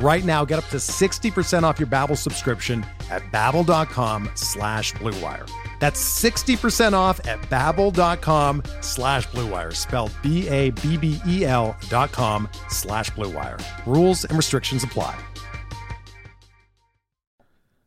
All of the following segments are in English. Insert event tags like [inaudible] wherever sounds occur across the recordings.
Right now, get up to 60% off your Babbel subscription at babbel.com slash bluewire. That's 60% off at babbel.com slash bluewire, spelled B-A-B-B-E-L dot com slash bluewire. Rules and restrictions apply.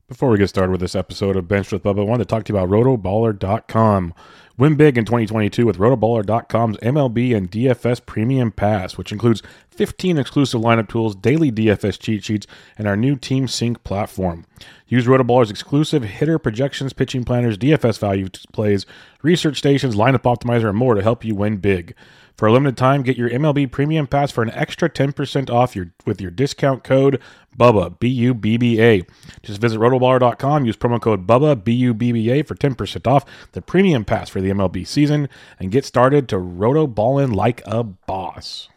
Before we get started with this episode of Bench with Bubba, I wanted to talk to you about rotoballer.com. Win big in 2022 with rotoballer.com's MLB and DFS Premium Pass, which includes 15 exclusive lineup tools, daily DFS cheat sheets, and our new Team Sync platform. Use Rotoballer's exclusive hitter projections, pitching planners, DFS value plays, research stations, lineup optimizer, and more to help you win big. For a limited time, get your MLB Premium Pass for an extra 10% off your with your discount code BUBBA, B U B B A. Just visit rotoballer.com, use promo code BUBBA, B U B B A for 10% off the Premium Pass for the MLB season and get started to rotoballin' like a boss.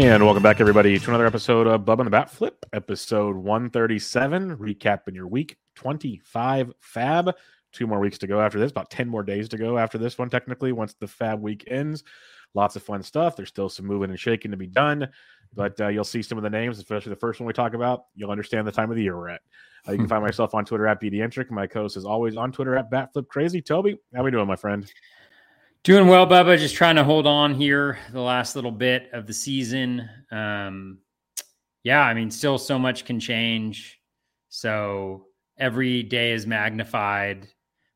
And welcome back, everybody, to another episode of Bub on the Bat Flip, episode 137, recapping your week 25 fab. Two more weeks to go after this, about 10 more days to go after this one, technically, once the fab week ends. Lots of fun stuff. There's still some moving and shaking to be done, but uh, you'll see some of the names, especially the first one we talk about. You'll understand the time of the year we're at. Uh, you can [laughs] find myself on Twitter at BDentric. My co host is always on Twitter at Batflip Crazy. Toby, how we doing, my friend? Doing well, Bubba. Just trying to hold on here the last little bit of the season. Um, yeah, I mean, still so much can change. So every day is magnified.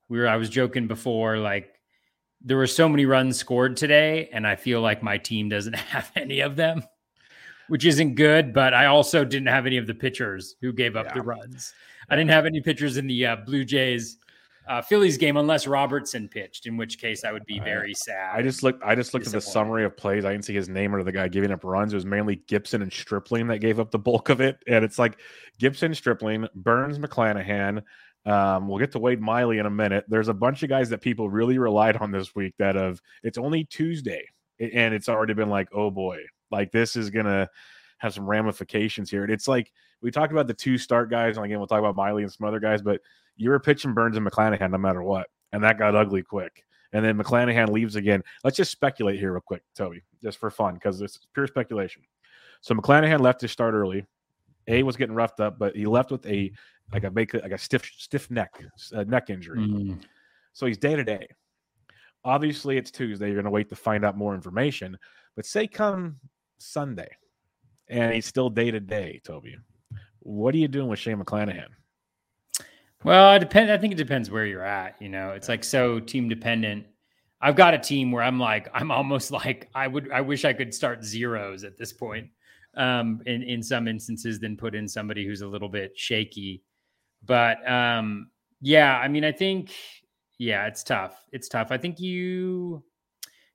We were, I was joking before, like there were so many runs scored today, and I feel like my team doesn't [laughs] have any of them, which isn't good. But I also didn't have any of the pitchers who gave up Yeah. the runs. I didn't have any pitchers in the uh, Blue Jays uh, Phillies game unless Robertson pitched, in which case I would be very sad. I just looked. I just looked at the summary of plays. I didn't see his name or the guy giving up runs. It was mainly Gibson and Stripling that gave up the bulk of it. And it's like Gibson, Stripling, Burnes, McClanahan. Um, we'll get to Wade Miley in a minute. There's a bunch of guys that people really relied on this week. That of it's only Tuesday, and it's already been like, oh boy, like this is gonna have some ramifications here. And it's like we talked about the two start guys, and again we'll talk about Miley and some other guys, but you were pitching Burnes and McClanahan no matter what, and that got ugly quick and then McClanahan leaves again. Let's just speculate here real quick, Toby, just for fun, because it's pure speculation. So McClanahan left to start early. A was getting roughed up, but he left with a like a make like a stiff stiff neck uh, neck injury. Mm. So he's day to day. Obviously, it's Tuesday. You're going to wait to find out more information. But say come Sunday, and he's still day to day, Toby. What are you doing with Shane McClanahan? Well, it depends. I think it depends where you're at. You know, it's like so team dependent. I've got a team where I'm like, I'm almost like I would. I wish I could start zeros at this point. Um, in in some instances, than put in somebody who's a little bit shaky. But um, yeah, I mean, I think yeah, it's tough. It's tough. I think you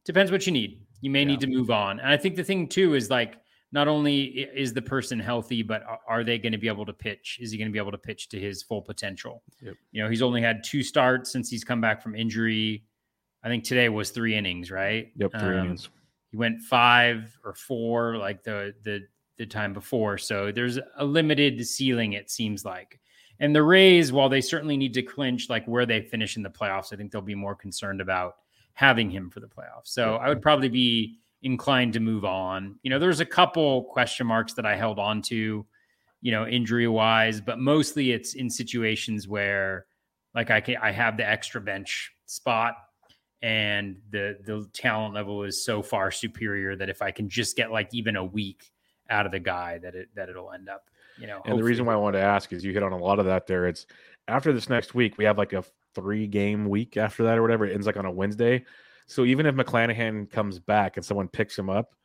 depends what you need. You may need to move on. And I think the thing too is like not only is the person healthy, but are they going to be able to pitch? Is he going to be able to pitch to his full potential? Yep. You know, he's only had two starts since he's come back from injury. I think today was three innings, right? Yep, three um, innings. He went five or four like the the the time before. So there's a limited ceiling, it seems like. And the Rays, while they certainly need to clinch like where they finish in the playoffs, I think they'll be more concerned about having him for the playoffs. So I would probably be inclined to move on. You know, there's a couple question marks that I held on to, you know, injury wise, but mostly it's in situations where like I can I have the extra bench spot and the the talent level is so far superior that if I can just get like even a week out of the guy that it that it'll end up, you know. And the reason why I wanted to ask is you hit on a lot of that there. It's after this next week, we have like a three game week after that or whatever. It ends like on a Wednesday. So even if McClanahan comes back and someone picks him up,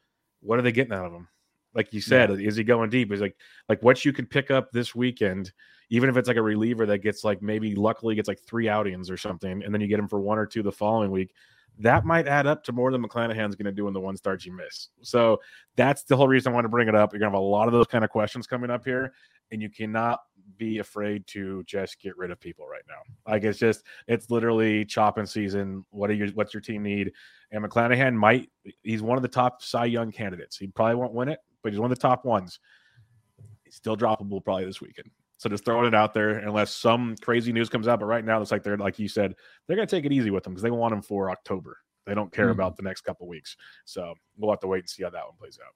what are they getting out of him? Like you said, yeah. is he going deep? Is like like what you could pick up this weekend, even if it's like a reliever that gets like maybe luckily gets like three outings or something, and then you get him for one or two the following week. That might add up to more than McClanahan's going to do in the one start you miss. So that's the whole reason I want to bring it up. You're going to have a lot of those kind of questions coming up here, and you cannot be afraid to just get rid of people right now. Like it's just it's literally chopping season. What are your what's your team need? And McClanahan might he's one of the top Cy Young candidates. He probably won't win it, but he's one of the top ones. He's still droppable probably this weekend. So just throwing it out there, unless some crazy news comes out. But right now, it's like they're like you said, they're gonna take it easy with him because they want him for October. They don't care mm-hmm. about the next couple weeks. So we'll have to wait and see how that one plays out.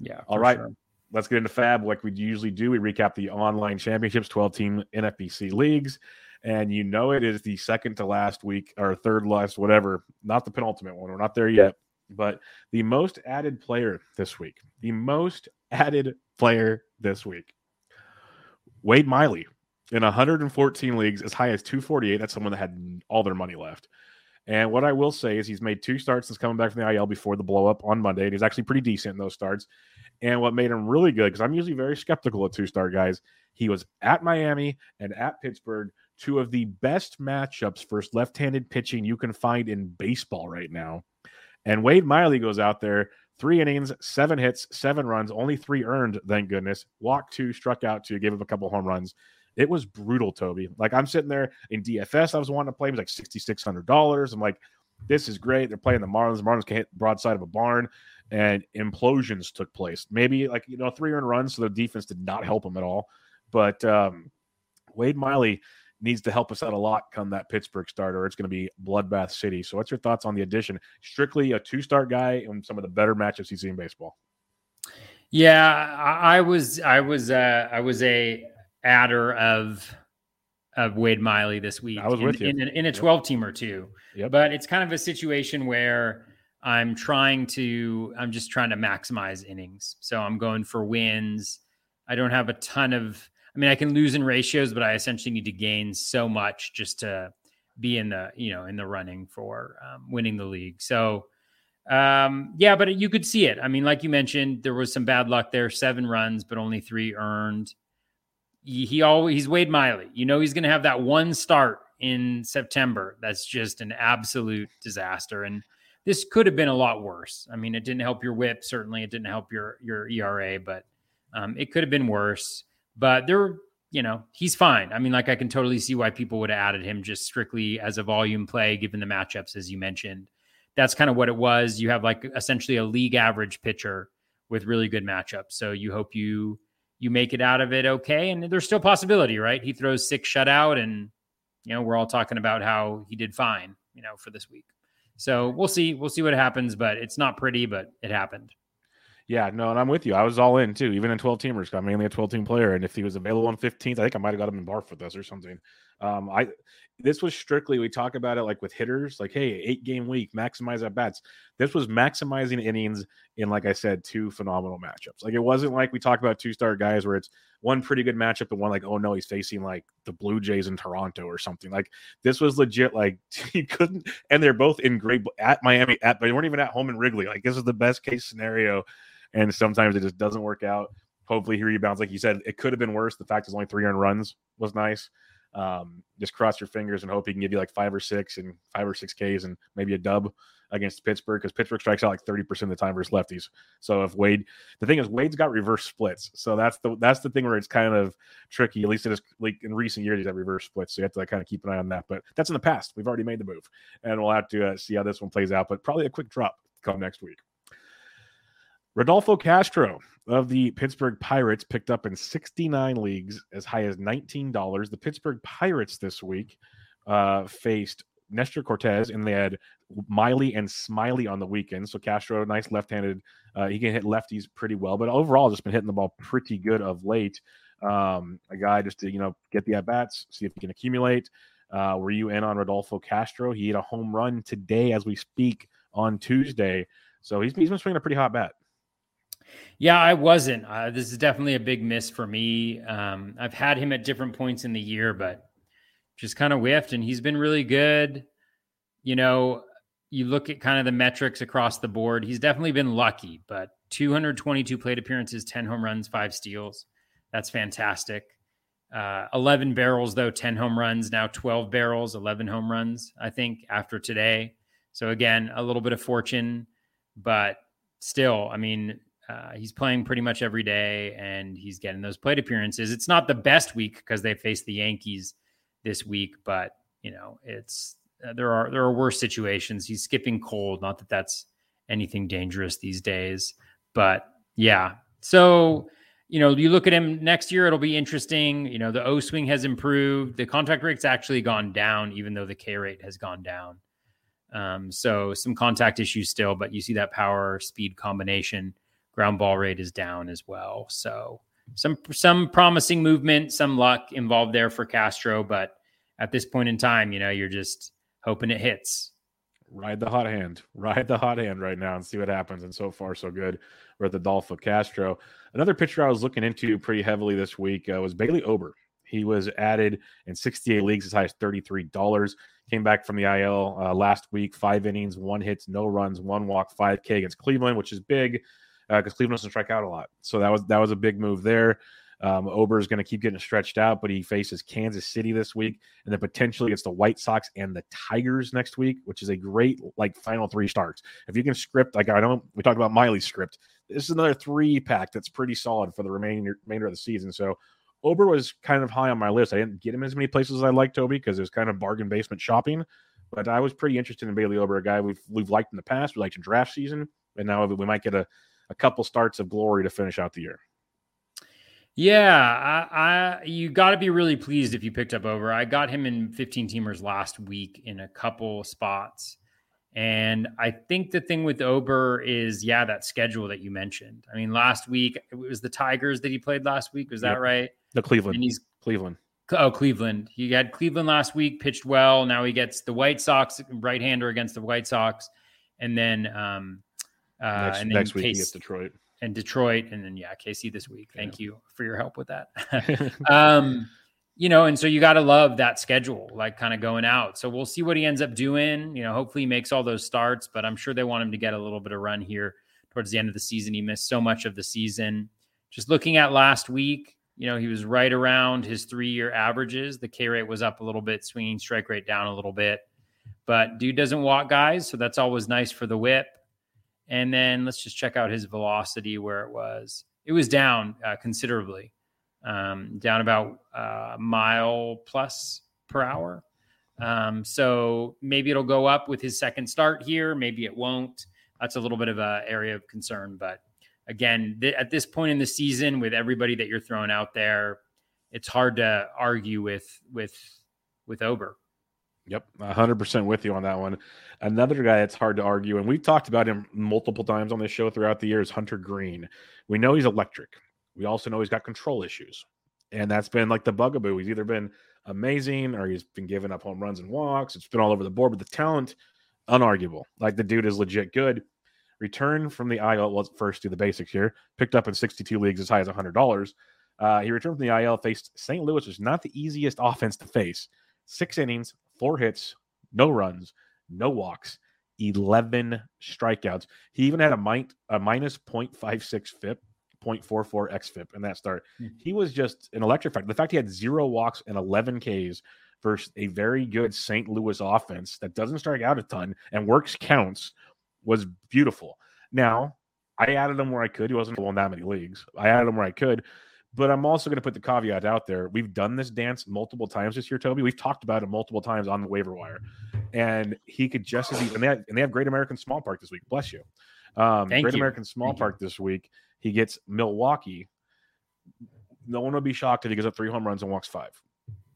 Yeah. All right. Sure let's get into Fab like we usually do. We recap the online championships, 12 team NFBC leagues. And you know it is the second to last week or third last, whatever, not the penultimate one. We're not there yet. But the most added player this week, the most added player this week, Wade Miley in 114 leagues, as high as 248. That's someone that had all their money left. And what I will say is he's made two starts since coming back from the IL before the blow up on Monday. And he's actually pretty decent in those starts. And what made him really good, because I'm usually very skeptical of two star guys, he was at Miami and at Pittsburgh, two of the best matchups for left handed pitching you can find in baseball right now. And Wade Miley goes out there, three innings, seven hits, seven runs, only three earned, thank goodness. Walked two, struck out two, gave up a couple home runs. It was brutal, Toby. Like I'm sitting there in DFS, I was wanting to play. It was like sixty six hundred dollars. I'm like, this is great. They're playing the Marlins. The Marlins can hit broadside of a barn and implosions took place. Maybe like you know three earned runs, so the defense did not help them at all. But um, Wade Miley needs to help us out a lot come that Pittsburgh start, or it's going to be bloodbath city. So, what's your thoughts on the addition? Strictly a two start guy and some of the better matchups he's seen in baseball. Yeah, I was I was uh, I was a adder of of Wade Miley this week. I was with in, you in, in a twelve yep. team or two. Yep. But it's kind of a situation where I'm trying to, I'm just trying to maximize innings. So I'm going for wins. I don't have a ton of, I mean, I can lose in ratios, but I essentially need to gain so much just to be in the, you know, in the running for um, winning the league. So, um, yeah, but you could see it. I mean, like you mentioned, there was some bad luck there, seven runs, but only three earned. He, always, he's Wade Miley. You know, he's going to have that one start in September. That's just an absolute disaster. And, this could have been a lot worse. I mean, it didn't help your whip. Certainly, it didn't help your your ERA, but um, it could have been worse. But there, you know, he's fine. I mean, like I can totally see why people would have added him just strictly as a volume play, given the matchups as you mentioned. That's kind of what it was. You have like essentially a league average pitcher with really good matchups. So you hope you you make it out of it okay. And there's still possibility, right? He throws six shutout, and you know we're all talking about how he did fine, you know, for this week. So we'll see. We'll see what happens, but it's not pretty, but it happened. Yeah, no, and I'm with you. I was all in too, even in 12 teamers. I'm mainly a 12 team player, and if he was available on 15th, I think I might have got him in barf with us or something. Um, I this was strictly we talk about it like with hitters, like hey, eight game week, maximize at bats. This was maximizing innings in, like I said, two phenomenal matchups. Like it wasn't like we talk about two star guys where it's one pretty good matchup and one like oh no, he's facing like the Blue Jays in Toronto or something. Like this was legit. Like [laughs] you couldn't, and they're both in great at Miami at, but they weren't even at home in Wrigley. Like this is the best case scenario and sometimes it just doesn't work out. Hopefully he rebounds, like you said. It could have been worse. The fact is only three earned runs was nice. Um, just cross your fingers and hope he can give you like five or six and five or six Ks and maybe a dub against Pittsburgh because Pittsburgh strikes out like 30% of the time versus lefties. So if Wade, the thing is Wade's got reverse splits. So that's the that's the thing where it's kind of tricky. At least it is like in recent years, he's had reverse splits. So you have to like, kind of keep an eye on that. But that's in the past. We've already made the move. And we'll have to uh, see how this one plays out. But probably a quick drop come next week. Rodolfo Castro of the Pittsburgh Pirates picked up in 69 leagues as high as $19. The Pittsburgh Pirates this week uh, faced Nestor Cortes, and they had Miley and Smyly on the weekend. So Castro, nice left-handed. Uh, he can hit lefties pretty well, but overall, just been hitting the ball pretty good of late. Um, a guy just to you know get the at bats, see if he can accumulate. Uh, were you in on Rodolfo Castro? He hit a home run today as we speak on Tuesday, so he's he's been swinging a pretty hot bat. Yeah, I wasn't. Uh, this is definitely a big miss for me. Um, I've had him at different points in the year, but just kind of whiffed, and he's been really good. You know, you look at kind of the metrics across the board. He's definitely been lucky, but 222 plate appearances, 10 home runs, five steals. That's fantastic. Uh, 11 barrels, though, 10 home runs, now 12 barrels, 11 home runs, I think, after today. So, again, a little bit of fortune, but still, I mean, uh, he's playing pretty much every day and he's getting those plate appearances. It's not the best week because they face the Yankees this week, but you know, it's uh, there are there are worse situations. He's skipping cold, not that that's anything dangerous these days, but yeah. So, you know, you look at him next year, it'll be interesting. You know, the O swing has improved. The contact rate's actually gone down, even though the K rate has gone down. Um, so some contact issues still, but you see that power speed combination ground ball rate is down as well. So some some promising movement, some luck involved there for Castro, but at this point in time, you know, you're just hoping it hits. Ride the hot hand, [laughs] ride the hot hand right now and see what happens. And so far, so good. We're at the Dolphin Castro. Another pitcher I was looking into pretty heavily this week uh, was Bailey Ober. He was added in 68 leagues as high as $33. Came back from the IL uh, last week, five innings, one hits, no runs, one walk, 5K against Cleveland, which is big because uh, Cleveland doesn't strike out a lot. So that was that was a big move there. Um, Ober is going to keep getting stretched out, but he faces Kansas City this week, and then potentially gets the White Sox and the Tigers next week, which is a great like final three starts. If you can script, like I don't know we talked about Miley's script, this is another three pack that's pretty solid for the remaining remainder of the season. So Ober was kind of high on my list. I didn't get him as many places as I like Toby because it was kind of bargain basement shopping, but I was pretty interested in Bailey Ober, a guy we've we've liked in the past. We liked in draft season, and now we might get a a couple starts of glory to finish out the year. Yeah, I, I you got to be really pleased if you picked up Ober. I got him in 15 teamers last week in a couple spots. And I think the thing with Ober is, yeah, that schedule that you mentioned. I mean, last week it was the Tigers that he played last week. Was that yep. right? The Cleveland. And he's Cleveland. Oh, Cleveland. He had Cleveland last week, pitched well. Now he gets the White Sox right hander against the White Sox, and then um, uh, next, and next week Case, Detroit and Detroit, and then yeah, KC this week. Thank yeah. you for your help with that. [laughs] [laughs] um, you know, and so you got to love that schedule, like kind of going out. So we'll see what he ends up doing. You know, hopefully he makes all those starts, but I'm sure they want him to get a little bit of run here towards the end of the season. He missed so much of the season. Just looking at last week, you know, he was right around his three year averages. The K rate was up a little bit, swinging strike rate down a little bit. But dude doesn't walk guys, so that's always nice for the whip. And then let's just check out his velocity where it was. It was down uh, considerably, um, down about a uh, mile plus per hour. Um, so maybe it'll go up with his second start here. Maybe it won't. That's a little bit of an area of concern. But again, th- at this point in the season, with everybody that you're throwing out there, it's hard to argue with with with Ober. Yep, 100% with you on that one. Another guy that's hard to argue, and we've talked about him multiple times on this show throughout the years, Hunter Greene. We know he's electric. We also know he's got control issues. And that's been like the bugaboo. He's either been amazing or he's been giving up home runs and walks. It's been all over the board, but the talent, unarguable. Like the dude is legit good. Return from the IL, let's first do the basics here. Picked up in 62 leagues as high as $100. Uh, he returned from the IL, faced St. Louis, which is not the easiest offense to face. Six innings, four hits, no runs, no walks, 11 strikeouts. He even had a, min- a minus 0.56 FIP, 0.44 xFIP in that start. Mm. He was just an electric factor. The fact he had zero walks and 11 Ks versus a very good St. Louis offense that doesn't strike out a ton and works counts was beautiful. Now, I added him where I could. He wasn't in that many leagues. I added him where I could. But I'm also going to put the caveat out there. We've done this dance multiple times this year, Toby. We've talked about it multiple times on the waiver wire, and he could just as and they have, and they have Great American Small Park this week. Bless you. Um, Great you. American Small Thank Park you. this week. He gets Milwaukee. No one would be shocked if he gives up three home runs and walks five.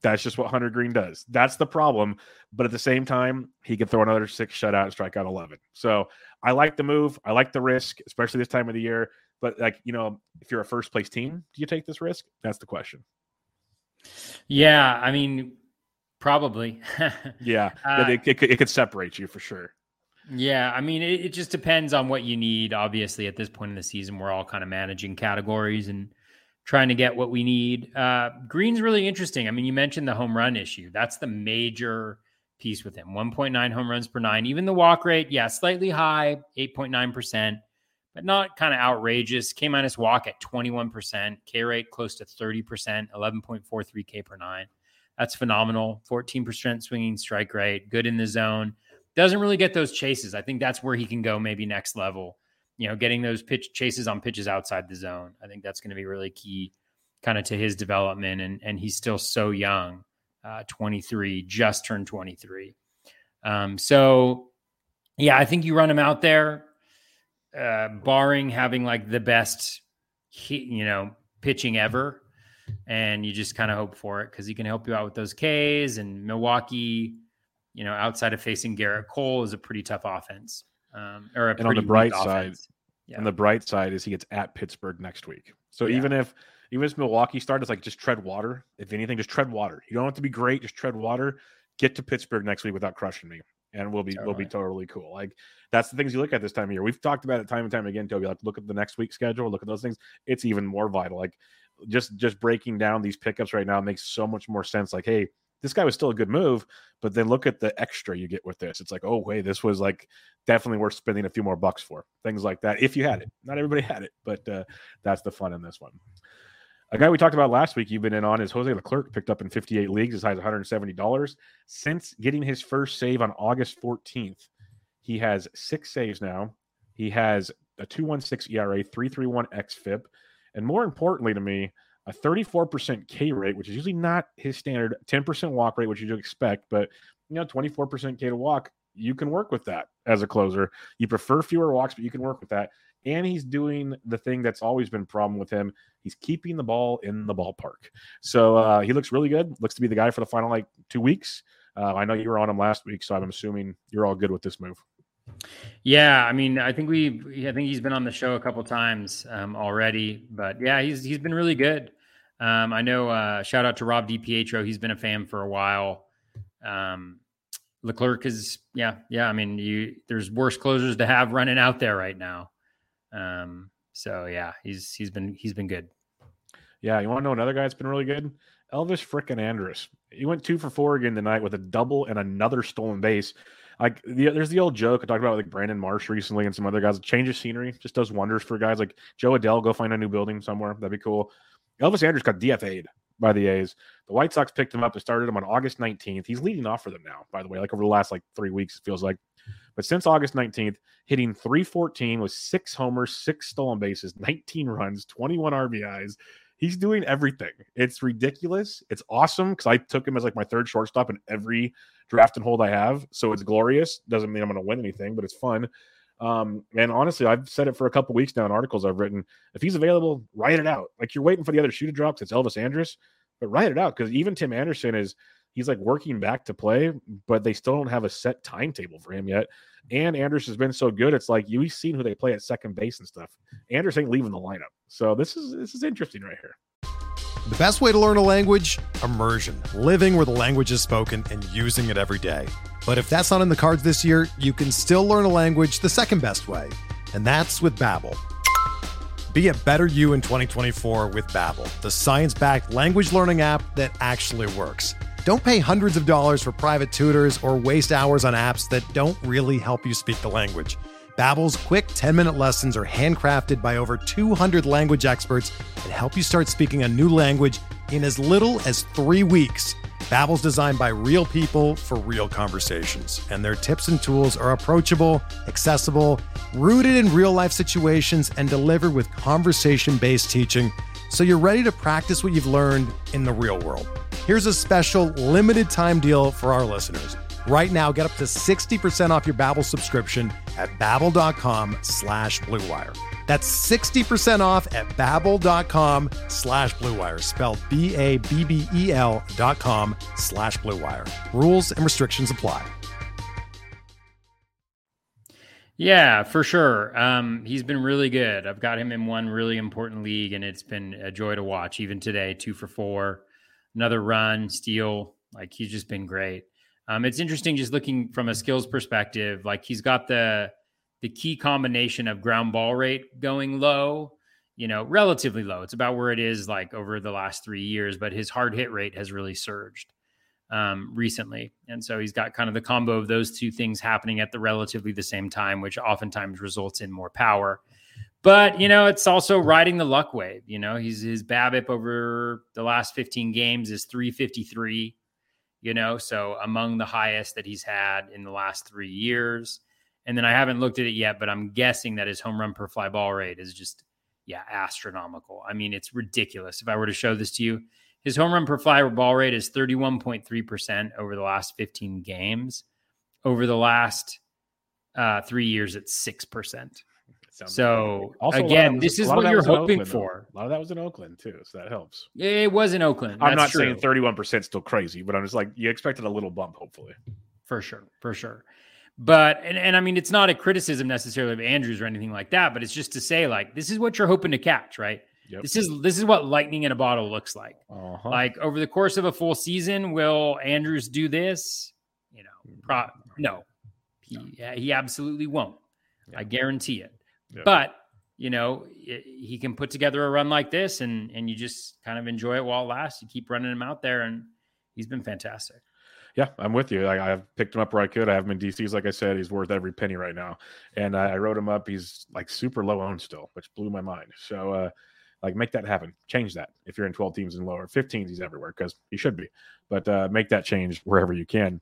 That's just what Hunter Greene does. That's the problem. But at the same time, he could throw another six shutout and strike out 11. So I like the move. I like the risk, especially this time of the year. But like, you know, if you're a first place team, do you take this risk? That's the question. Yeah. I mean, probably. [laughs] yeah. Uh, it, it, it, could separate you for sure. Yeah. I mean, it, it just depends on what you need. Obviously, at this point in the season, we're all kind of managing categories and trying to get what we need. Uh, Greene's really interesting. I mean, you mentioned the home run issue. That's the major piece with him 1.9 home runs per nine. Even the walk rate, yeah, slightly high, 8.9%, but not kind of outrageous. K minus walk at 21%, K rate close to 30%, 11.43 K per nine. That's phenomenal. 14% swinging strike rate, good in the zone. Doesn't really get those chases. I think that's where he can go maybe next level you know, getting those pitch chases on pitches outside the zone. I think that's going to be really key kind of to his development. And, and he's still so young, uh, 23, just turned 23. Um, so yeah, I think you run him out there, uh, barring having like the best, you know, pitching ever. And you just kind of hope for it because he can help you out with those Ks and Milwaukee, you know, outside of facing Gerrit Cole is a pretty tough offense. Um, or and on the bright side, yeah. on the bright side is he gets at Pittsburgh next week. So yeah. even if even if Milwaukee starts, it's like just tread water. If anything, just tread water. You don't have to be great, just tread water. Get to Pittsburgh next week without crushing me, and we'll be totally. we'll be totally cool. Like that's the things you look at this time of year. We've talked about it time and time again, Toby. Like look at the next week's schedule, look at those things. It's even more vital. Like just just breaking down these pickups right now makes so much more sense. Like hey this guy was still a good move, but then look at the extra you get with this. It's like, oh, wait, this was like definitely worth spending a few more bucks for. Things like that. If you had it, not everybody [laughs] had it, but uh, that's the fun in this one. A guy we talked about last week, you've been in on, is Jose Leclerc, picked up in 58 leagues as high as $170. Since getting his first save on August 14th, he has six saves now. He has a 216 ERA, 331 XFIP. And more importantly to me, a 34% K rate, which is usually not his standard, 10% walk rate, which you do expect, but you know, 24% K to walk, you can work with that as a closer. You prefer fewer walks, but you can work with that. And he's doing the thing that's always been a problem with him. He's keeping the ball in the ballpark. So uh, he looks really good. Looks to be the guy for the final like two weeks. Uh, I know you were on him last week, so I'm assuming you're all good with this move. Yeah, I mean, I think we, I think he's been on the show a couple times um, already, but yeah, he's he's been really good. Um, I know. Uh, shout out to Rob DiPietro. He's been a fan for a while. Um, Leclerc is, yeah, yeah. I mean, you there's worse closers to have running out there right now. Um, so yeah, he's he's been he's been good. Yeah, you want to know another guy that's been really good? Elvis frickin' Andrus. He went two for four again tonight with a double and another stolen base. Like the, there's the old joke I talked about like Brandon Marsh recently and some other guys. Change of scenery just does wonders for guys like Jo Adell. Go find a new building somewhere. That'd be cool. Elvis Andrus got DFA'd by the A's. The White Sox picked him up and started him on August 19th. He's leading off for them now, by the way, like over the last like three weeks, it feels like. But since August 19th, hitting 314 with six homers, six stolen bases, 19 runs, 21 RBIs. He's doing everything. It's ridiculous. It's awesome because I took him as like my third shortstop in every draft and hold I have. So it's glorious. Doesn't mean I'm going to win anything, but it's fun. Um, and honestly, I've said it for a couple weeks now in articles I've written. If he's available, write it out. Like you're waiting for the other shoe to drop. It's Elvis Andrus, but write it out because even Tim Anderson is he's like working back to play, but they still don't have a set timetable for him yet. And Andrus has been so good. It's like you've seen who they play at second base and stuff. Andrus ain't leaving the lineup. So this is this is interesting right here. The best way to learn a language? Immersion. Living where the language is spoken and using it every day. But if that's not in the cards this year, you can still learn a language the second best way, and that's with Babbel. Be a better you in 2024 with Babbel, the science-backed language learning app that actually works. Don't pay hundreds of dollars for private tutors or waste hours on apps that don't really help you speak the language. Babbel's quick 10-minute lessons are handcrafted by over 200 language experts and help you start speaking a new language in as little as 3 weeks. Babbel's designed by real people for real conversations, and their tips and tools are approachable, accessible, rooted in real-life situations and delivered with conversation-based teaching so you're ready to practice what you've learned in the real world. Here's a special limited time deal for our listeners. Right now, get up to 60% off your Babbel subscription at babbel.com slash bluewire. That's 60% off at babbel.com slash bluewire, spelled B-A-B-B-E-L dot com slash bluewire. Rules and restrictions apply. Yeah, for sure. Um, he's been really good. I've got him in one really important league, and it's been a joy to watch. Even today, two for four, another run, steal. Like he's just been great. Um, it's interesting just looking from a skills perspective. Like he's got the the key combination of ground ball rate going low, you know, relatively low. It's about where it is like over the last three years, but his hard hit rate has really surged um, recently. And so he's got kind of the combo of those two things happening at the relatively the same time, which oftentimes results in more power. But you know, it's also riding the luck wave. You know, he's his BABIP over the last 15 games is 353. You know, so among the highest that he's had in the last three years. And then I haven't looked at it yet, but I'm guessing that his home run per fly ball rate is just yeah astronomical. I mean, it's ridiculous. If I were to show this to you, his home run per fly ball rate is 31.3% over the last 15 games. Over the last uh, three years, it's 6%. So also, again, this is what you're hoping Oakland, for. A lot of that was in Oakland too, so that helps. It was in Oakland. I'm not true. saying 31 percent still crazy, but I'm just like you expected a little bump, hopefully. For sure, for sure. But and, and I mean, it's not a criticism necessarily of Andrus or anything like that, but it's just to say like this is what you're hoping to catch, right? Yep. This is this is what lightning in a bottle looks like. Uh-huh. Like over the course of a full season, will Andrus do this? You know, pro- no, he he absolutely won't. I guarantee it. But you know, it, he can put together a run like this, and and you just kind of enjoy it while it lasts. You keep running him out there, and he's been fantastic. Yeah, I'm with you. I, have picked him up where I could. I have him in DCs, like I said. He's worth every penny right now, and I, I wrote him up. He's like super low owned still, which blew my mind. So. uh like make that happen. Change that if you're in 12 teams and lower. 15s, he's everywhere because he should be. But uh, make that change wherever you can.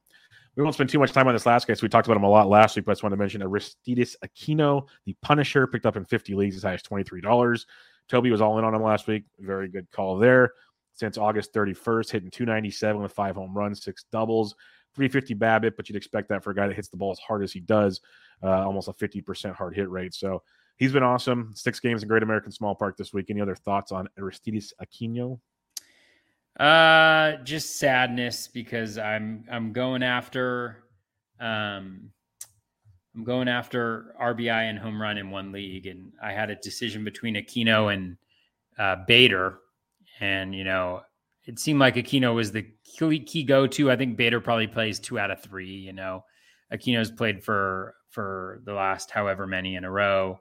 We won't spend too much time on this last case. We talked about him a lot last week, but I just wanted to mention Aristides Aquino, the Punisher, picked up in 50 leagues as high as $23. Toby was all in on him last week. Very good call there. Since August 31st, hitting 297 with five home runs, six doubles, 350 BABIP, but you'd expect that for a guy that hits the ball as hard as he does, uh, almost a 50% hard hit rate. So he's been awesome. Six games in Great American Small Park this week. Any other thoughts on Aristides Aquino? Uh, just sadness because I'm I'm going after, um, I'm going after RBI and home run in one league, and I had a decision between Aquino and uh, Bader, and you know it seemed like Aquino was the key, key go to. I think Bader probably plays two out of three. You know, Aquino's played for for the last however many in a row.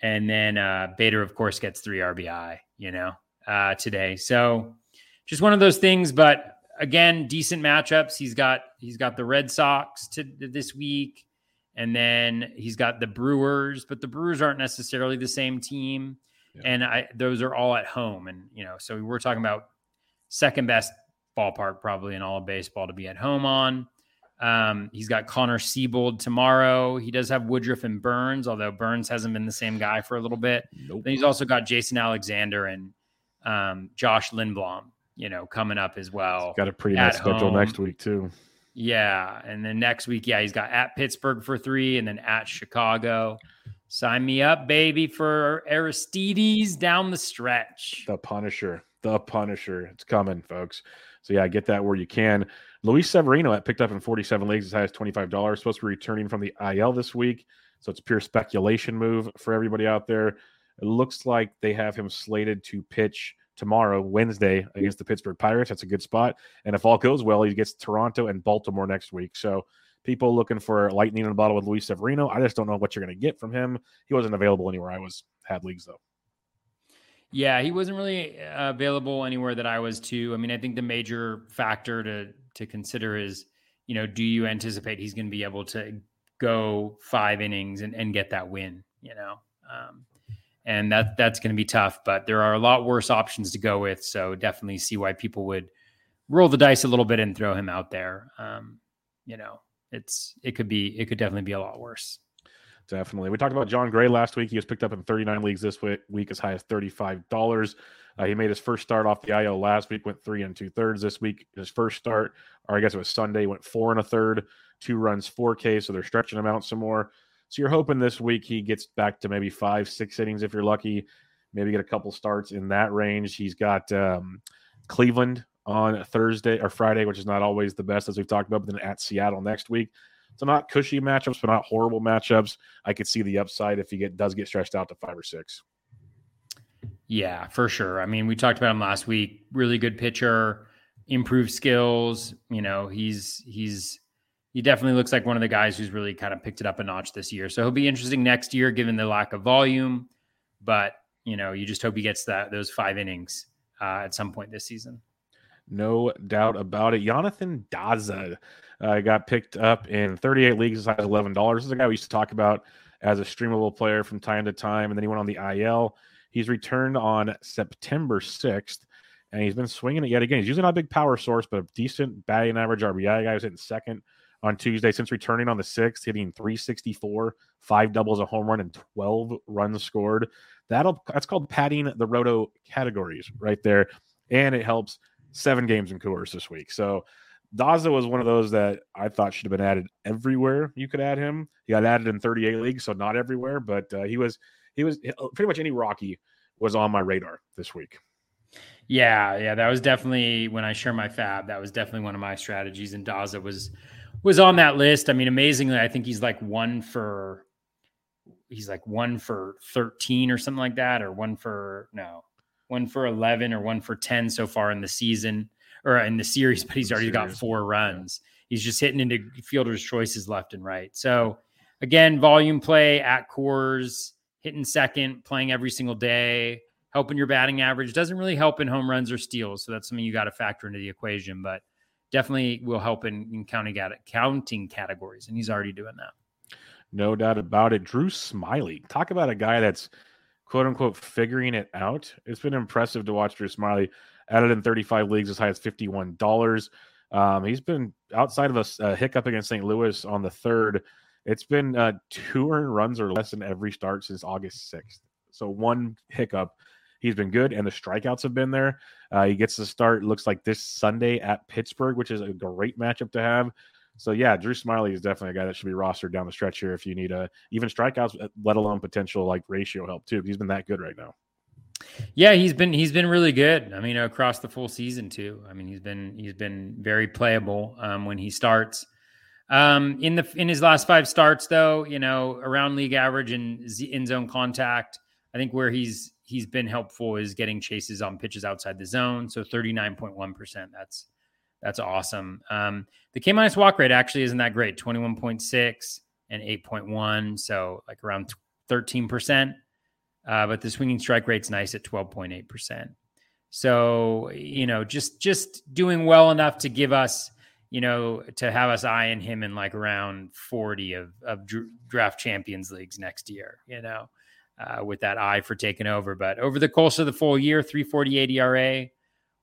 And then uh, Bader, of course, gets three RBI, you know, uh, today. So just one of those things. But again, decent matchups. He's got he's got the Red Sox to this week, and then he's got the Brewers. But the Brewers aren't necessarily the same team, yeah. and I, those are all at home. And you know, so we're talking about second best ballpark probably in all of baseball to be at home on. Um, he's got Connor Seabold tomorrow. He does have Woodruff and Burnes, although Burnes hasn't been the same guy for a little bit. Nope. Then he's also got Jason Alexander and um, Josh Lindblom, you know, coming up as well. He's got a pretty nice schedule next week too. Yeah, and then next week, yeah, he's got at Pittsburgh for three, and then at Chicago. Sign me up, baby, for Aristides down the stretch. The Punisher, the Punisher. It's coming, folks. So yeah, get that where you can. Luis Severino at picked up in 47 leagues as high as $25. Supposed to be returning from the IL this week. So it's pure speculation move for everybody out there. It looks like they have him slated to pitch tomorrow, Wednesday, against the Pittsburgh Pirates. That's a good spot. And if all goes well, he gets Toronto and Baltimore next week. So people looking for lightning in a bottle with Luis Severino. I just don't know what you're going to get from him. He wasn't available anywhere I was had leagues though. Yeah, he wasn't really uh, available anywhere that I was too. I mean, I think the major factor to to consider is, you know, do you anticipate he's going to be able to go five innings and, and get that win, you know. Um, and that that's going to be tough, but there are a lot worse options to go with. So definitely see why people would roll the dice a little bit and throw him out there. Um, you know, it's it could be it could definitely be a lot worse. Definitely. We talked about Jon Gray last week. He was picked up in 39 leagues this week, week as high as $35. Uh, he made his first start off the IL last week, went three and two thirds this week. His first start, or I guess it was Sunday, went four and a third, two runs, 4K. So they're stretching him out some more. So you're hoping this week he gets back to maybe five, six innings if you're lucky. Maybe get a couple starts in that range. He's got um, Cleveland on Thursday or Friday, which is not always the best as we've talked about, but then at Seattle next week. So not cushy matchups, but not horrible matchups. I could see the upside if he get does get stretched out to five or six. Yeah, for sure. I mean, we talked about him last week. Really good pitcher, improved skills. You know, he's he's he definitely looks like one of the guys who's really kind of picked it up a notch this year. So he'll be interesting next year, given the lack of volume. But you know, you just hope he gets that those five innings uh, at some point this season. No doubt about it. Jonathan Daza uh, got picked up in 38 leagues as high $11. This is a guy we used to talk about as a streamable player from time to time. And then he went on the IL. He's returned on September 6th, and he's been swinging it yet again. He's using a big power source, but a decent batting average RBI guy was hitting second on Tuesday since returning on the 6th, hitting 364, five doubles, a home run, and 12 runs scored. That'll that's called padding the roto categories right there. And it helps seven games in Coors this week. So Daza was one of those that I thought should have been added everywhere you could add him. He got added in 38 leagues, so not everywhere, but uh, he was he was pretty much any Rocky was on my radar this week. Yeah, yeah, that was definitely when I share my fab. That was definitely one of my strategies, and Daza was was on that list. I mean, amazingly, I think he's like one for he's like one for 13 or something like that, or one for no, one for 11 or one for 10 so far in the season or in the series, but he's already got four runs. He's just hitting into fielders' choices left and right. So again, volume play at Coors, hitting second, playing every single day, helping your batting average. Doesn't really help in home runs or steals. So that's something you got to factor into the equation, but definitely will help in, in counting, counting categories. And he's already doing that. No doubt about it. Drew Smyly, Talk about a guy that's quote unquote figuring it out. It's been impressive to watch Drew Smyly added in 35 leagues as high as $51. Um, he's been outside of a, a, hiccup against St. Louis on the third. It's been uh, two earned runs or less in every start since August 6th. So one hiccup. He's been good, and the strikeouts have been there. Uh, he gets to start, looks like this Sunday at Pittsburgh, which is a great matchup to have. So yeah, Drew Smyly is definitely a guy that should be rostered down the stretch here if you need a even strikeouts, uh, let alone potential like ratio help too. He's been that good right now. Yeah, he's been he's been really good. I mean, across the full season too. I mean, he's been he's been very playable um, when he starts. Um, in the in his last five starts, though, you know, around league average and in zone contact, I think where he's he's been helpful is getting chases on pitches outside the zone. So thirty nine point one percent. That's that's awesome. Um, the K minus walk rate actually isn't that great 21.6 and 8.1. So like around 13%. Uh, but the swinging strike rate's nice at 12.8%. So, you know, just just doing well enough to give us, you know, to have us eyeing him in like around 40 of, of draft champions leagues next year, you know, uh, with that eye for taking over. But over the course of the full year, 348 ERA,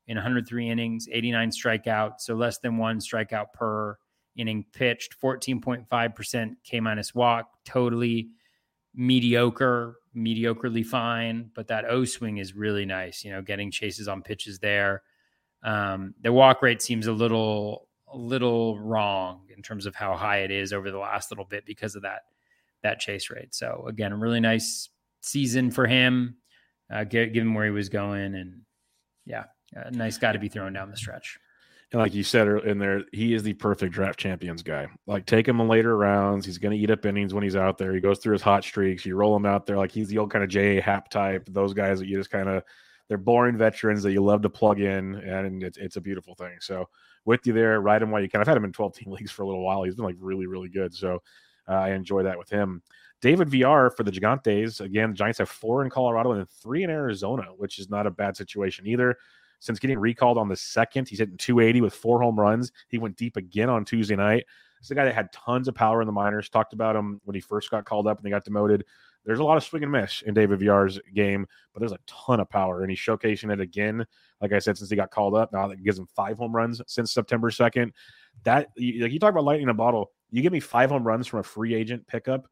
in 103 innings, 89 strikeouts, so less than one strikeout per inning pitched, 14.5% K minus walk, totally mediocre, mediocrely fine, but that O swing is really nice, you know, getting chases on pitches there. Um, the walk rate seems a little a little wrong in terms of how high it is over the last little bit because of that that chase rate. So again, really nice season for him, uh, given where he was going, and yeah, nice guy to be thrown down the stretch. And like you said in there, he is the perfect draft champions guy. Like take him in later rounds. He's going to eat up innings when he's out there. He goes through his hot streaks. You roll him out there like he's the old kind of J.A. Happ type. Those guys that you just kind of they're boring veterans that you love to plug in, and it's it's a beautiful thing. So with you there, ride him while you can. I've had him in 12 [laughs] team leagues for a little while. He's been like really really good. So uh, I enjoy that with him. David Villar for the Gigantes. Again, the Giants have four in Colorado and three in Arizona, which is not a bad situation either. since getting recalled on the second. He's hitting 280 with four home runs. He went deep again on Tuesday night. It's a guy that had tons of power in the minors. Talked about him when he first got called up and they got demoted. There's a lot of swing and miss in David Villar's game, but there's a ton of power, and he's showcasing it again. Like I said, since he got called up, now that gives him five home runs since September 2nd. That like you talk about lightning in a bottle. You give me five home runs from a free agent pickup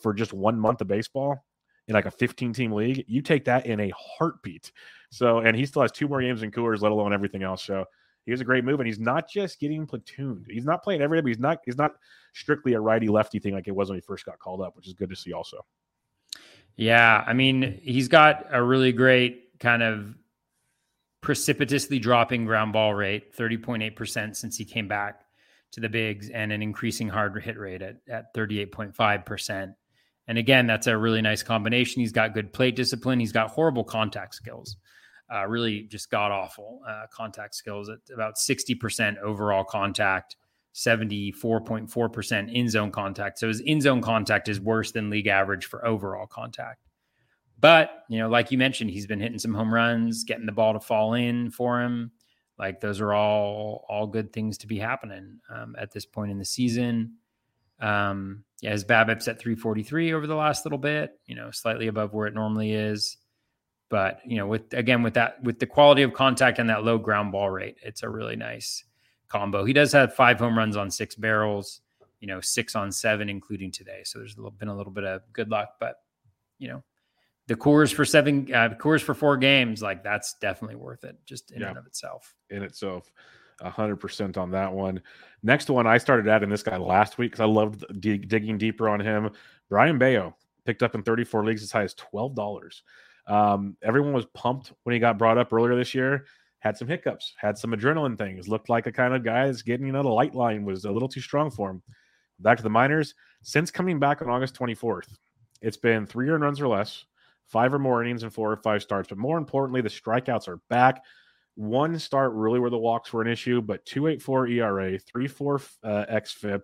for just one month of baseball in like a 15 team league, you take that in a heartbeat. So, and he still has two more games in Coors, let alone everything else. So, he was a great move, and he's not just getting platooned. He's not playing every day, but he's not he's not strictly a righty lefty thing like it was when he first got called up, which is good to see also. Yeah, I mean, he's got a really great kind of precipitously dropping ground ball rate, 30.8% since he came back to the bigs, and an increasing hard hit rate at, at 38.5%. And again, that's a really nice combination. He's got good plate discipline. He's got horrible contact skills, uh, really just god awful uh, contact skills at about 60% overall contact, 74.4% in zone contact. So his in zone contact is worse than league average for overall contact. But, you know, like you mentioned, he's been hitting some home runs, getting the ball to fall in for him. Like those are all all good things to be happening um, at this point in the season. Um, yeah, his BABIP's at 343 over the last little bit, you know, slightly above where it normally is. But, you know, with again, with that, with the quality of contact and that low ground ball rate, it's a really nice combo. He does have five home runs on six barrels, you know, six on seven, including today. So there's been a little bit of good luck, but, you know, the Coors for seven, uh, Coors for four games, like that's definitely worth it just in yeah. and of itself. In itself hundred percent on that one. Next one, I started adding this guy last week because I loved digging deeper on him. Brayan Bello picked up in 34 leagues as high as twelve dollars. Um, everyone was pumped when he got brought up earlier this year. Had some hiccups, had some adrenaline things. Looked like a kind of guy that's getting, you know, the light line was a little too strong for him. Back to the minors. Since coming back on August 24th, it's been three earned runs or less, five or more innings, and four or five starts. But more importantly, the strikeouts are back one start really where the walks were an issue, but 284 ERA, 34 uh, XFIP.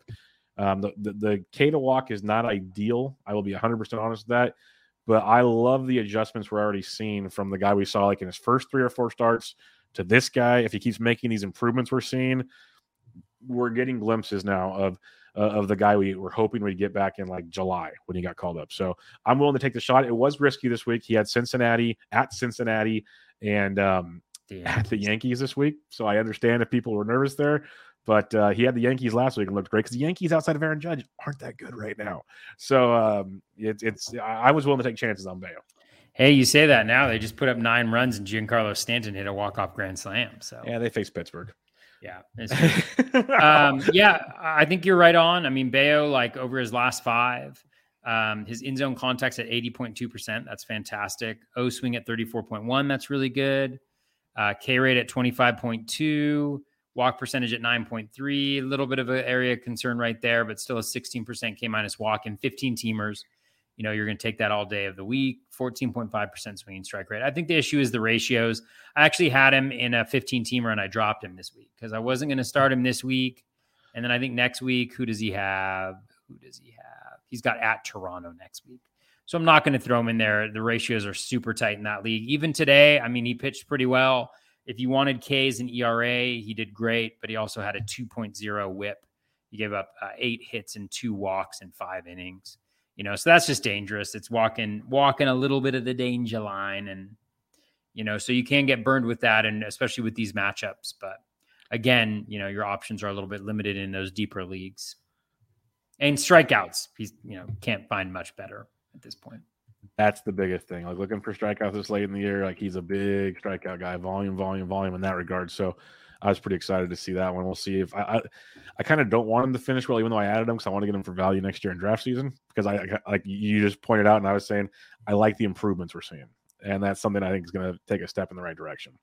Um, the, the, the K to walk is not ideal. I will be 100% honest with that. But I love the adjustments we're already seeing from the guy we saw like in his first three or four starts to this guy. If he keeps making these improvements we're seeing, we're getting glimpses now of uh, of the guy we were hoping we'd get back in like July when he got called up. So I'm willing to take the shot. It was risky this week. He had Cincinnati at Cincinnati, and um, the [laughs] at the Yankees this week. So I understand if people were nervous there, but uh, he had the Yankees last week and looked great because the Yankees outside of Aaron Judge aren't that good right now. So um, it, it's I was willing to take chances on Bello. Hey, you say that now. They just put up nine runs and Giancarlo Stanton hit a walk off grand slam. So yeah, they face Pittsburgh. Yeah, um, yeah, I think you're right on. I mean, Bello, like over his last five, um, his in zone contacts at 80.2%. That's fantastic. O swing at 34.1. That's really good. Uh, K rate at 25.2, walk percentage at 9.3. A little bit of an area of concern right there, but still a 16% K minus walk and 15 teamers. You know, you're going to take that all day of the week. 14.5% swinging strike rate. I think the issue is the ratios. I actually had him in a 15 teamer and I dropped him this week because I wasn't going to start him this week. And then I think next week, who does he have? Who does he have? He's got at Toronto next week. So I'm not going to throw him in there. The ratios are super tight in that league. Even today, I mean, he pitched pretty well. If you wanted K's and ERA, he did great, but he also had a 2.0 whip. He gave up uh, eight hits and two walks in five innings. You know, so that's just dangerous. It's walking walking a little bit of the danger line, and you know, so you can get burned with that, and especially with these matchups. But again, you know, your options are a little bit limited in those deeper leagues. And strikeouts, he's you know can't find much better at this point. That's the biggest thing. Like looking for strikeouts this late in the year. Like he's a big strikeout guy, volume, volume, volume in that regard. So I was pretty excited to see that one. We'll see if I I, I kind of don't want him to finish well, even though I added him because I want to get him for value next year in draft season. Because I like you just pointed out, and I was saying I like the improvements we're seeing, and that's something I think is going to take a step in the right direction.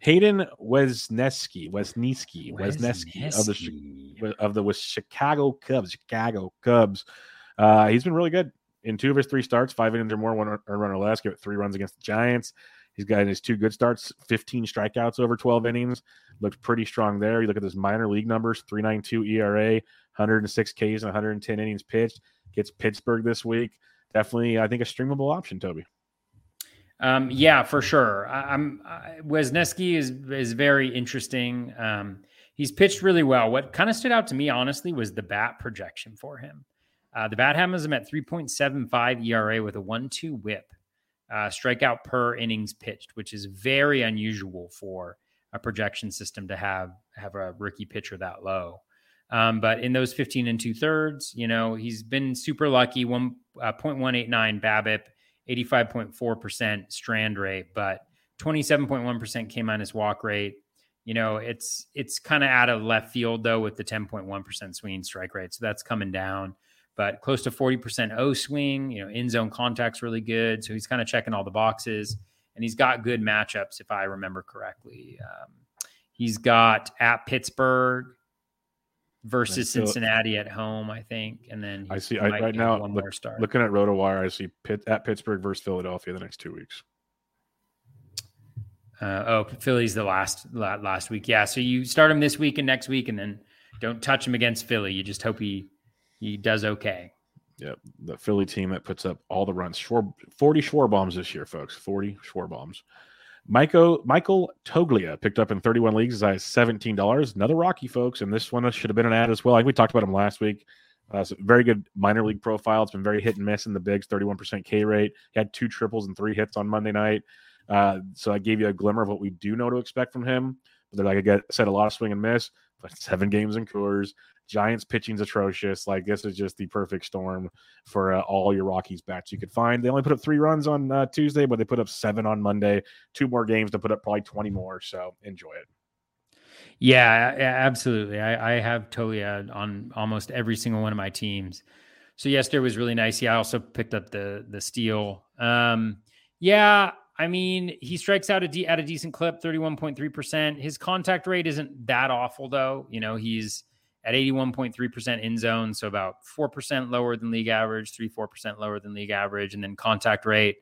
Hayden Wesneski, Wesneski, Wesneski of the of the Chicago Cubs, Chicago Cubs. Uh, he's been really good in two of his three starts, five innings or more, one run or less, give it three runs against the Giants. He's got his two good starts, 15 strikeouts over 12 innings. Looked pretty strong there. You look at his minor league numbers 392 ERA, 106 Ks, and 110 innings pitched. Gets Pittsburgh this week. Definitely, I think, a streamable option, Toby. Um, yeah, for sure. I, am Wesneski is is very interesting. Um, he's pitched really well. What kind of stood out to me, honestly, was the bat projection for him. Uh, the bat has him at 3.75 ERA with a 1-2 WHIP, uh, strikeout per innings pitched, which is very unusual for a projection system to have have a rookie pitcher that low. Um, but in those 15 and two thirds, you know, he's been super lucky. One uh, 0.189 BABIP, 85.4% strand rate, but 27.1% K minus walk rate. You know, it's it's kind of out of left field though with the 10.1% swinging strike rate. So that's coming down, but close to 40% O swing. You know, in zone contact's really good. So he's kind of checking all the boxes, and he's got good matchups if I remember correctly. Um, he's got at Pittsburgh versus Cincinnati at home, I think, and then I see I, right now one look, more start. looking at RotoWire, I see Pitt at Pittsburgh versus Philadelphia the next two weeks. Uh, oh, Philly's the last last week. Yeah, so you start him this week and next week, and then don't touch him against Philly. You just hope he he does okay. Yep, the Philly team that puts up all the runs. Schwar, Forty Schwarbombs this year, folks. Forty Schwarbombs. Michael Michael Toglia picked up in 31 leagues as high as $17. Another Rocky, folks, and this one should have been an ad as well. Like we talked about him last week. Uh, so very good minor league profile. It's been very hit and miss in the bigs, 31% K rate. He had two triples and three hits on Monday night. Uh, so I gave you a glimmer of what we do know to expect from him. But they're like I said, a lot of swing and miss, but seven games in Coors. Giants pitching's atrocious. Like this is just the perfect storm for uh, all your Rockies bats you could find. They only put up three runs on uh, Tuesday, but they put up seven on Monday. Two more games to put up probably twenty more. So enjoy it. Yeah, absolutely. I, I have Toglia on almost every single one of my teams. So yesterday was really nice. Yeah, I also picked up the the steal. Um, yeah, I mean, he strikes out a de- at a decent clip, 31.3%. His contact rate isn't that awful, though. You know, he's at 81.3% in zone, so about 4% lower than league average, 3 4% lower than league average, and then contact rate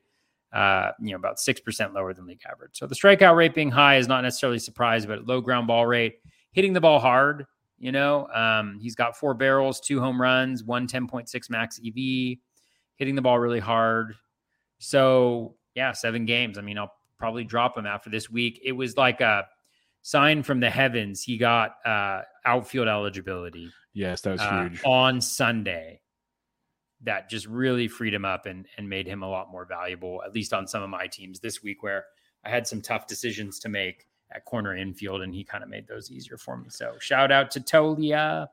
uh, you know, about 6% lower than league average. So the strikeout rate being high is not necessarily a surprise, but low ground ball rate, hitting the ball hard, you know, um, he's got four barrels, two home runs, one 10.6 max EV, hitting the ball really hard. So yeah, seven games. I mean, I'll probably drop him after this week. It was like a sign from the heavens. He got uh, outfield eligibility. Yes, that was uh, huge on Sunday. That just really freed him up and and made him a lot more valuable, at least on some of my teams this week, where I had some tough decisions to make at corner infield, and he kind of made those easier for me. So shout out to Toglia.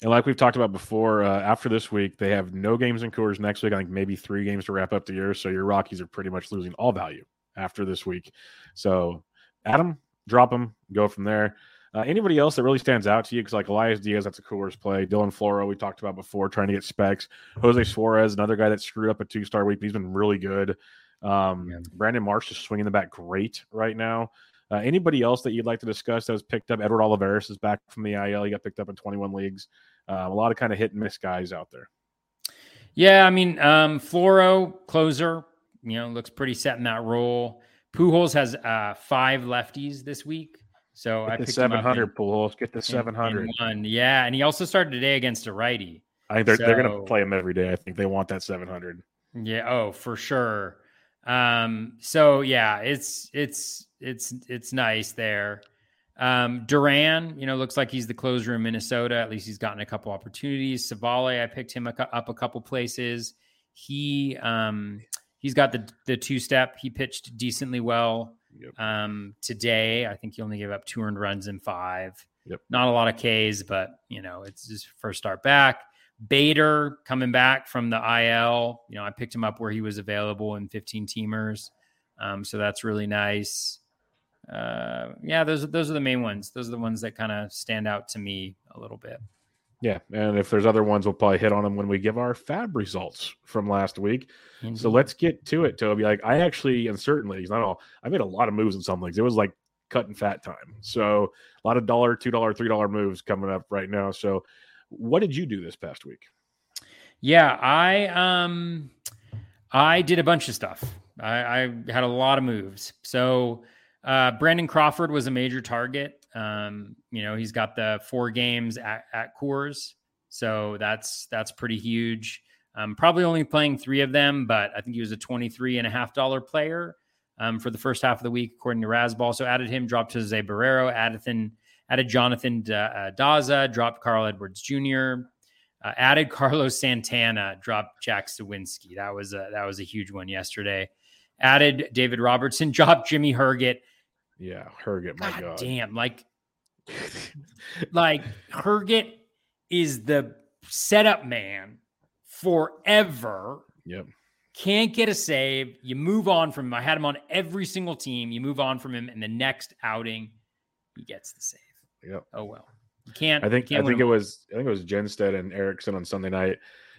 And like we've talked about before, uh, after this week, they have no games in Coors next week. I think maybe three games to wrap up the year. So your Rockies are pretty much losing all value after this week. So Adam, drop them, go from there. Uh, anybody else that really stands out to you? Because like Elias Diaz, that's a Coors play. Dylan Floro, we talked about before, trying to get specs. Jose Suarez, another guy that screwed up a two star week. He's been really good. Um, yeah. Brandon Marsh is swinging the bat great right now. Uh, anybody else that you'd like to discuss that was picked up? Edward Olivares is back from the IL. He got picked up in 21 leagues. Uh, a lot of kind of hit and miss guys out there. Yeah, I mean, um, Floro closer, you know, looks pretty set in that role. Pujols has uh, five lefties this week, so Get I picked 700 Pujols. Get the 700. Yeah, and he also started today against a righty. I think they're so, they're going to play him every day. I think they want that 700. Yeah. Oh, for sure. Um. So yeah, it's it's it's it's nice there. Um, Duran, you know, looks like he's the closer in Minnesota. At least he's gotten a couple opportunities. Civale, I picked him up a couple places. He um, he's got the the two step. He pitched decently well yep. um, today. I think he only gave up two earned runs in five. Yep. Not a lot of Ks, but you know, it's his first start back. Bader coming back from the IL. You know, I picked him up where he was available in 15 teamers. Um, so that's really nice uh, yeah, those those are the main ones. Those are the ones that kind of stand out to me a little bit. Yeah, and if there's other ones, we'll probably hit on them when we give our fab results from last week. So let's get to it, Toby. Like I actually, in certain leagues, not all, I made a lot of moves in some leagues. It was like cutting fat time. So a lot of dollar, two dollar, three dollar moves coming up right now. So what did you do this past week? Yeah, I um I did a bunch of stuff. I, I had a lot of moves. So uh, Brandon Crawford was a major target. Um, you know, he's got the four games at, at Coors, so that's that's pretty huge. Um, probably only playing three of them, but I think he was a 23 and a half dollar player. um, for the first half of the week, according to Razzball. So added him, dropped Jose Barrero, added, added Jonathan uh, Daza, dropped Carl Edwards Jr., uh, added [laughs] Carlos Santana, dropped Jack Suwinski. That was a, that was a huge one yesterday. Added David Robertson, [laughs] dropped Jimmy Herget. Yeah, Herget, my God. God. Damn, like, [laughs] like Herget is the setup man forever. Yep. Can't get a save. You move on from him. I had him on every single team. You move on from him, and the next outing, he gets the save. Yep. Oh well. You can't. I think. Can't I think it was. I think it was Jenstead and Erickson on Sunday night.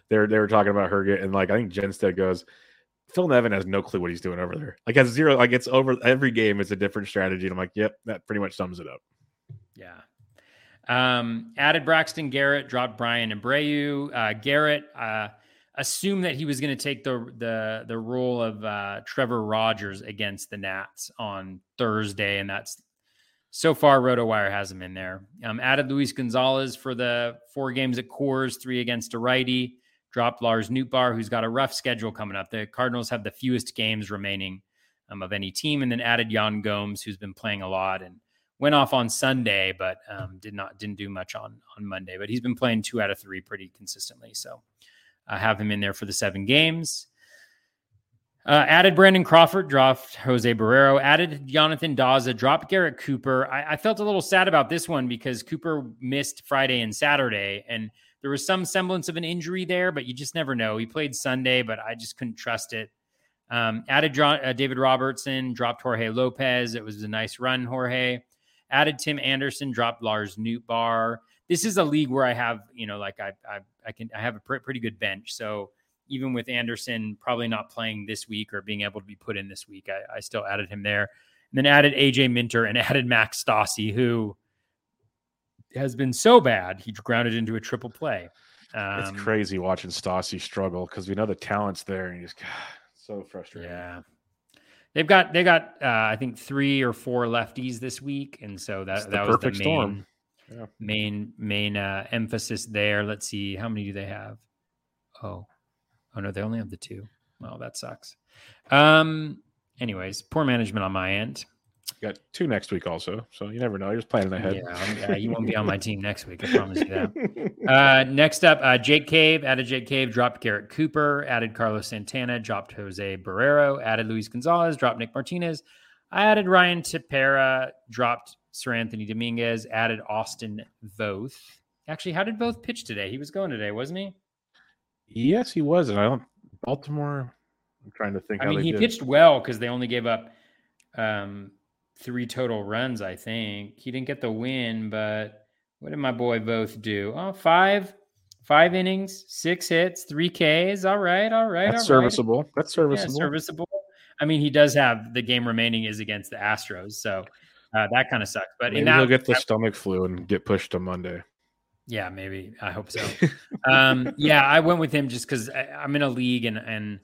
They were they were talking about Herget, and like I think Jenstead goes, Phil Nevin has no clue what he's doing over there. Like has zero. Like it's over every game. It's a different strategy. And I'm like, yep, that pretty much sums it up. Yeah. Um, added Braxton Garrett, dropped Bryan Abreu. Uh, Garrett uh, assumed that he was going to take the the the role of uh, Trevor Rogers against the Nats on Thursday, and that's so far RotoWire has him in there. Um, added Luis Gonzalez for the four games at Coors, three against a righty. Dropped Lars Nootbaar, who's got a rough schedule coming up. The Cardinals have the fewest games remaining um, of any team, and then added Yan Gomes, who's been playing a lot and went off on Sunday, but um, did not didn't do much on on Monday. But he's been playing two out of three pretty consistently, so I have him in there for the seven games. Uh, added Brandon Crawford, dropped Jose Barrero, added Jonathan Daza, dropped Garrett Cooper. I, I, felt a little sad about this one because Cooper missed Friday and Saturday, and there was some semblance of an injury there, but you just never know. He played Sunday, but I just couldn't trust it. Um, added uh, David Robertson, dropped Jorge Lopez. It was a nice run, Jorge. Added Tim Anderson, dropped Lars Nootbaar. This is a league where I have, you know, like I, I, I can, I have a pr- pretty good bench. So even with Anderson probably not playing this week or being able to be put in this week, I, I still added him there. And then added AJ Minter and [laughs] added Max Stassi, who has been so bad he grounded into a triple play. Um, it's crazy watching Stassi struggle because we know the talent's there, and he's [sighs] so frustrating. Yeah, they've got they got uh, I think three or four lefties this week, and so that that was the main storm. Yeah. main main uh, emphasis there. Let's see how many do they have? Oh, oh no, they only have the two. Well, that sucks. Um. Anyways, poor management on my end got two next week also, so you never know. You're just planning ahead. Yeah, yeah you won't be on my team next week. I promise you that. [laughs] Uh, next up, uh, Jake Cave added Jake Cave, dropped Garrett Cooper, added Carlos Santana, dropped Jose Barrero, added Luis Gonzalez, dropped Nick Martinez. I added Ryan Tepera, dropped Seranthony Dominguez, added Austin Voth. Actually, how did Voth pitch today? He was going today, wasn't he? Yes, he was. And I don't Baltimore. I'm trying to think. I mean, he did. pitched well because they only gave up um, three total runs, I think. He didn't get the win, but what did my boy Voth do? Oh, five, five innings, six hits, three Ks. All right, all right. That's all serviceable. Right. That's serviceable. Yeah, serviceable. I mean, he does have the game remaining is against the Astros, so uh, that kind of sucks. But maybe that, he'll get the stomach flu and get pushed to Monday. Yeah, maybe. I hope so. [laughs] um, yeah, I went with him just because I'm in a league and and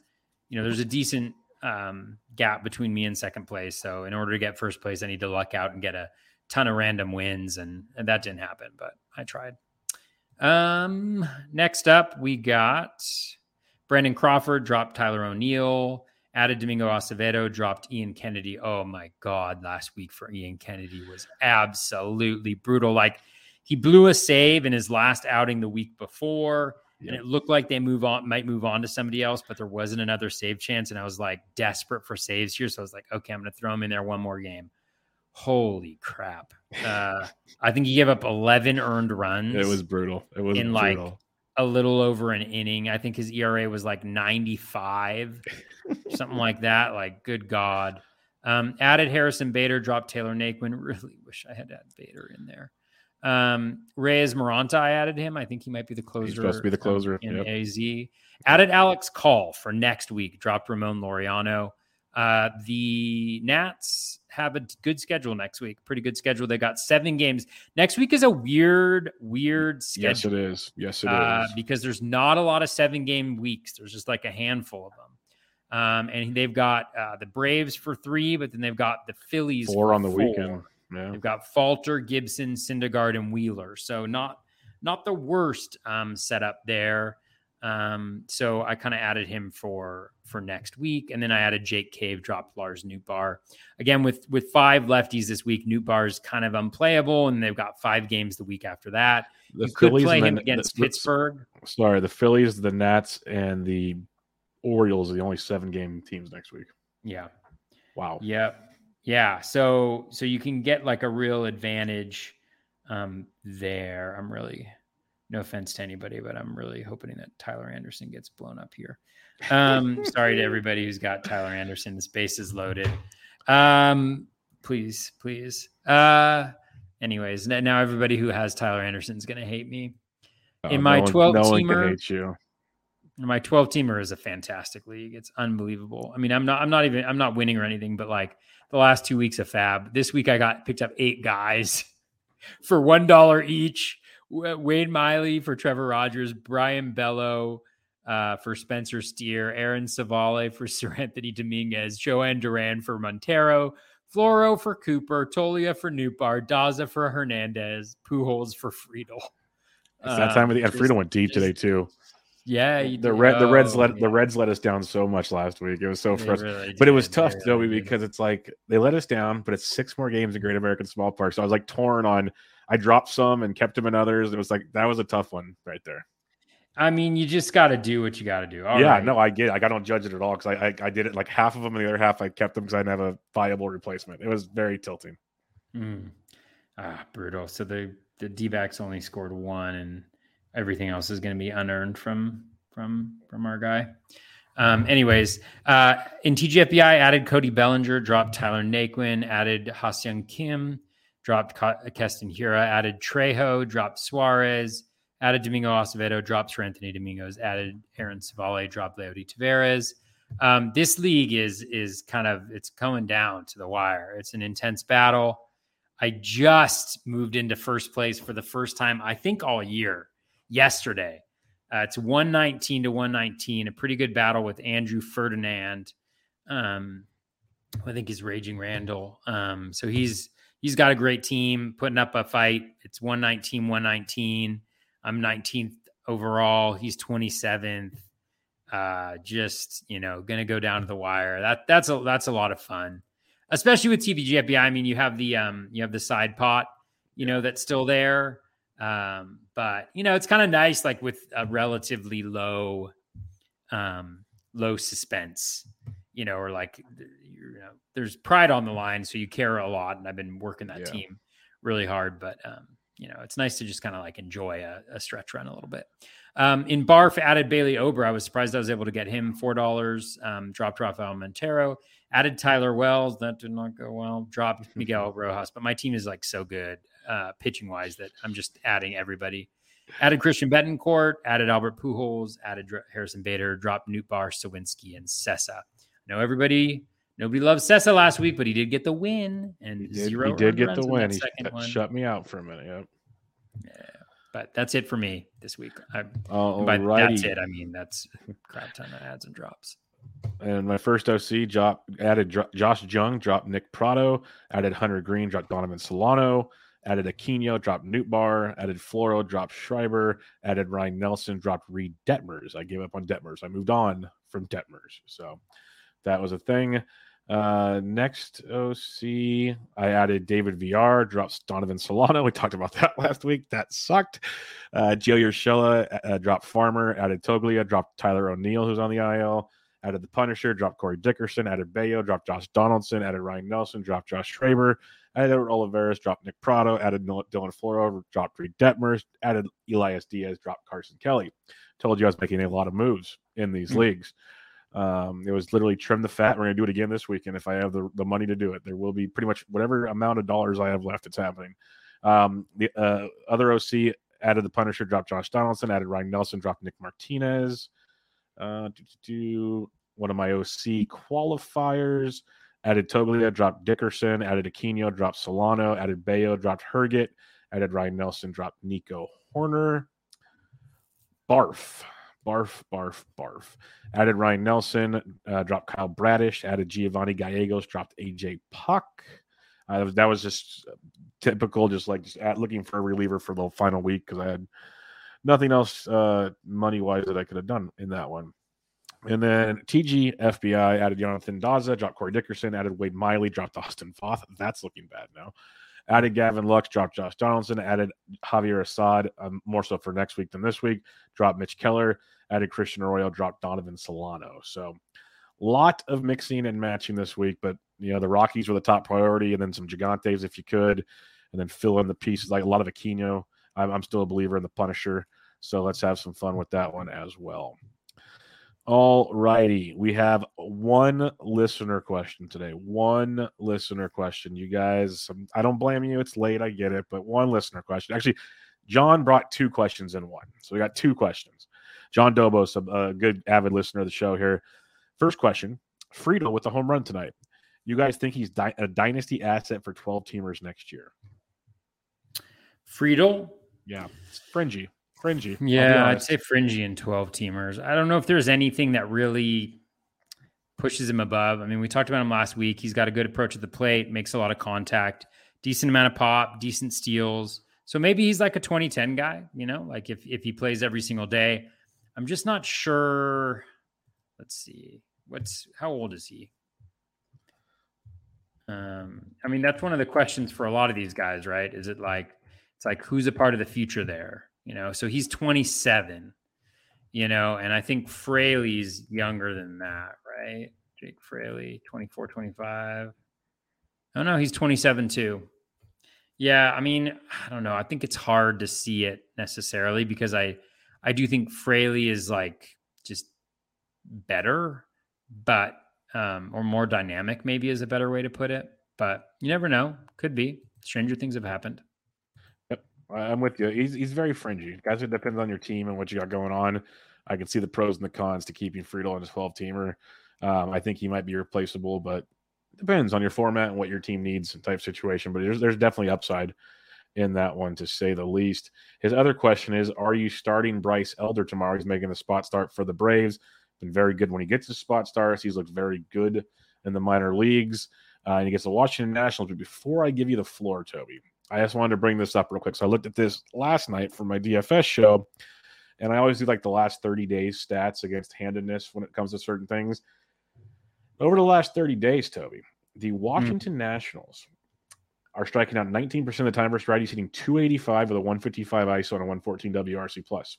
you know there's a decent um, gap between me and second place. So in order to get first place, I need to luck out and get a ton of random wins, and, and that didn't happen, but I tried. Um, next up, we got Brandon Crawford dropped Tyler O'Neill, added Domingo Acevedo, dropped Ian Kennedy. Oh my God, last week for Ian Kennedy was absolutely brutal. Like he blew a save in his last outing the week before and it looked like they move on might move on to somebody else, but there wasn't another save chance, and I was like desperate for saves here, so I was like, okay, I'm going to throw him in there one more game. Holy crap! Uh, [laughs] I think he gave up 11 earned runs. It was brutal. It was in brutal. like a little over an inning. I think his ERA was like 95, [laughs] something like that. Like, good God. Um, added Harrison Bader, dropped Taylor Naquin. [laughs] Really wish I had had Bader in there. Um, Reyes Moronta, I added him. I think he might be the closer. He's supposed to be the closer in yep. AZ. Added Alex Call for next week. Dropped Ramon Laureano. Uh, the Nats have a good schedule next week. Pretty good schedule. They got seven games. Next week is a weird, weird schedule. Yes, it is. Yes, it uh, is. Because there's not a lot of seven game weeks. There's just like a handful of them. Um, and they've got uh, the Braves for three, but then they've got the Phillies four on the four. weekend. Yeah. They've got Falter, Gibson, Syndergaard, and Wheeler. So not not the worst um, setup there. Um, so I kind of added him for for next week, and then I added Jake Cave, dropped Lars Nootbaar. Again, with with five lefties this week, Nootbaar is kind of unplayable, and they've got five games the week after that. The you could play him then- against the- the- Pittsburgh. Sorry, the Phillies, the Nats, and the Orioles are the only seven game teams next week. Yeah. Wow. Yep. Yeah. So so you can get like a real advantage um there. I'm really no offense to anybody, but I'm really hoping that Tyler Anderson gets blown up here. Um sorry to everybody who's got Tyler Anderson. The space is loaded. Um please, please. Uh anyways, now everybody who has Tyler Anderson is gonna hate me. In my no 12 no one teamer- hate you. My 12 teamer is a fantastic league. It's unbelievable. I mean, I'm not I'm not even I'm not winning or anything, but like the last 2 weeks of fab. This week I got picked up 8 guys [laughs] for $1 each. W- Wade Miley for Trevor Rogers, Brayan Bello uh, for Spencer Steer, Aaron Civale for [laughs] Seranthony Dominguez, Jhoan Duran for Montero, Floro for Cooper, Toglia for Nootbaar, Daza for Hernandez, Pujols for Friedl. It's that time of the and Friedl Freedom went deep just- today too. Yeah, The did. red the Reds Oh, let the. Reds let us down so much last week. It was so frustrating. really But it was tough, Joey, really because it's like they let us down, but it's six more games in Great American Small Park. So I was like torn on. I dropped some and kept them in others. It was like that was a tough one right there. I mean, you just got to do what you got to do. All yeah, right. no, I get. It. Like I don't judge it at all because I, I I did it like half of them and the other half I kept them because I didn't have a viable replacement. It was very tilting. Mm. Ah, brutal. So the the D backs only scored one, and everything else is going to be unearned from from from our guy. Um, anyways, uh, in TGFBI, added Cody Bellinger, dropped Tyler Naquin, added Ha-Seong Kim, dropped Keston Hiura, added Trejo, dropped Suarez, added Domingo Acevedo, dropped Seranthony Dominguez, added Aaron Civale, dropped Leody Taveras. Um, this league is is kind of it's coming down to the wire. It's an intense battle. I just moved into first place for the first time, I think, all year yesterday. Uh, it's 119 to 119, a pretty good battle with Andrew Ferdinand. Um, I think is Raging Randall. Um, so he's he's got a great team putting up a fight. It's 119, 119. I'm 19th overall. He's 27th. Uh, just you know, gonna go down to the wire. That that's a that's a lot of fun especially with TVGFBI. I mean, you have the um, you have the side pot, you know, that's still there. Um, but you know, it's kind of nice, like with a relatively low, um, low suspense, you know, or like you know, there's pride on the line, so you care a lot. And I've been working that Yeah. team really hard, but um, you know, it's nice to just kind of like enjoy a, a stretch run a little bit. Um, in Barf added Bailey Ober. I was surprised I was able to get him four dollars. Um, dropped Rafael Montero, added Tyler Wells. That did not go well. Dropped [laughs] Miguel Rojas. But my team is like so good uh, pitching wise that I'm just adding everybody. Added Christian Bethancourt, added Albert Pujols, added Dr- Harrison Bader, dropped Newt Bar, Suwinski, and Sessa. Know everybody, nobody loved Sessa last week, but he did get the win and He did, zero. he did get the win. He shut- one. shut me out for a minute. Yep. But that's it for me this week. I, by that's it, I mean that's crap ton of ads and drops. And my first OC drop added Dro- Josh Jung, dropped Nick Pratto, added Hunter Greene, dropped Donovan Solano, added Aquino, dropped Nootbaar, added Floro, dropped Schreiber, added Ryan Nelson, dropped Reid Detmers. I gave up on Detmers. I moved on from Detmers. So that was a thing. Uh, next OC, I added David VR, dropped Donovan Solano. [laughs] We talked about that [laughs] last week. That sucked. Uh, Gio Urshela uh, dropped Farmer, added Toglia, dropped Tyler O'Neill, who's on the IL added the Punisher, dropped Corey Dickerson, added Bayo, dropped Josh Donaldson, added Ryan Nelson, dropped Josh Schraber, added Olivares, dropped Nick Pratto, added Dylan Floro, dropped Reid Detmers, added Elias Diaz, dropped Carson Kelly. Told you I was making a lot of moves in these Mm. leagues. Um, it was literally trim the fat. We're gonna do it again this weekend if I have the, the money to do it. There will be pretty much whatever amount of dollars I have left. It's happening. Um, the uh, other OC added the Punisher, dropped Josh Donaldson, added Ryan Nelson, dropped Nick Martinez. Uh, do, do, one of my OC qualifiers. Added Toglia, dropped Dickerson. Added Aquino, dropped Solano. Added Bayo, dropped Herget. Added Ryan Nelson, dropped Nico Hoerner. Barf, barf, barf, barf. Added Ryan Nelson, uh, dropped Kyle Bradish. Added Giovanni Gallegos, dropped AJ Puk. Uh, that, was, that was just typical, just like just at, looking for a reliever for the final week because I had nothing else uh, money wise that I could have done in that one. And then TG FBI added Jonathan Daza, dropped Corey Dickerson, added Wade Miley, dropped Austin Voth. That's looking bad now. Added Gavin Lux, dropped Josh Donaldson, added Javier Assad, um, more so for next week than this week, dropped Mitch Keller, added Christian Arroyo, dropped Donovan Solano. So lot of mixing and matching this week, but you know, the Rockies were the top priority, and then some Gigantes if you could, and then fill in the pieces like a lot of Aquino. I'm, I'm still a believer in the Punisher. So let's have some fun with that one as well. All righty. We have one listener question today. One listener question. You guys, I don't blame you. It's late. I get it. But one listener question. Actually, John brought two questions in one. So we got two questions. John Dobos, a, a good avid listener of the show here. First question Friedl with the home run tonight. You guys think he's di- a dynasty asset for 12 teamers next year? Friedl? Yeah. It's fringy fringy. Yeah, I'd say fringy in 12 teamers. I don't know if there's anything that really pushes him above. I mean, we talked about him last week. He's got a good approach at the plate, makes a lot of contact, decent amount of pop, decent steals. So maybe he's like a 2010 guy, you know, like if if he plays every single day. I'm just not sure. Let's see. What's how old is he? Um, I mean, that's one of the questions for a lot of these guys, right? Is it like it's like who's a part of the future there? you know, so he's 27, you know, and I think Fraley's younger than that, right? Jake Fraley, 24, 25. Oh no, he's 27 too. Yeah, I mean, I don't know. I think it's hard to see it necessarily because I I do think Fraley is like just better, but um or more dynamic maybe is a better way to put it. But you never know. Could be. Stranger things have happened. I'm with you. He's he's very fringy. Guys, it depends on your team and what you got going on. I can see the pros and the cons to keeping Friedl on his 12 teamer. Um, I think he might be replaceable, but it depends on your format and what your team needs and type situation. But there's there's definitely upside in that one to say the least. His other question is: Are you starting Bryce Elder tomorrow? He's making the spot start for the Braves. Been very good when he gets his spot starts. He's looked very good in the minor leagues. Uh, and he gets the Washington Nationals. But before I give you the floor, Toby, I just wanted to bring this up real quick. So I looked at this last night for my DFS show, and I always do like the last 30 days stats against handedness when it comes to certain things. Over the last 30 days, Toby, the hmm. Washington mm. Nationals are striking out 19% of the time versus righties, hitting 285 with a 155 ISO and a 114 WRC plus.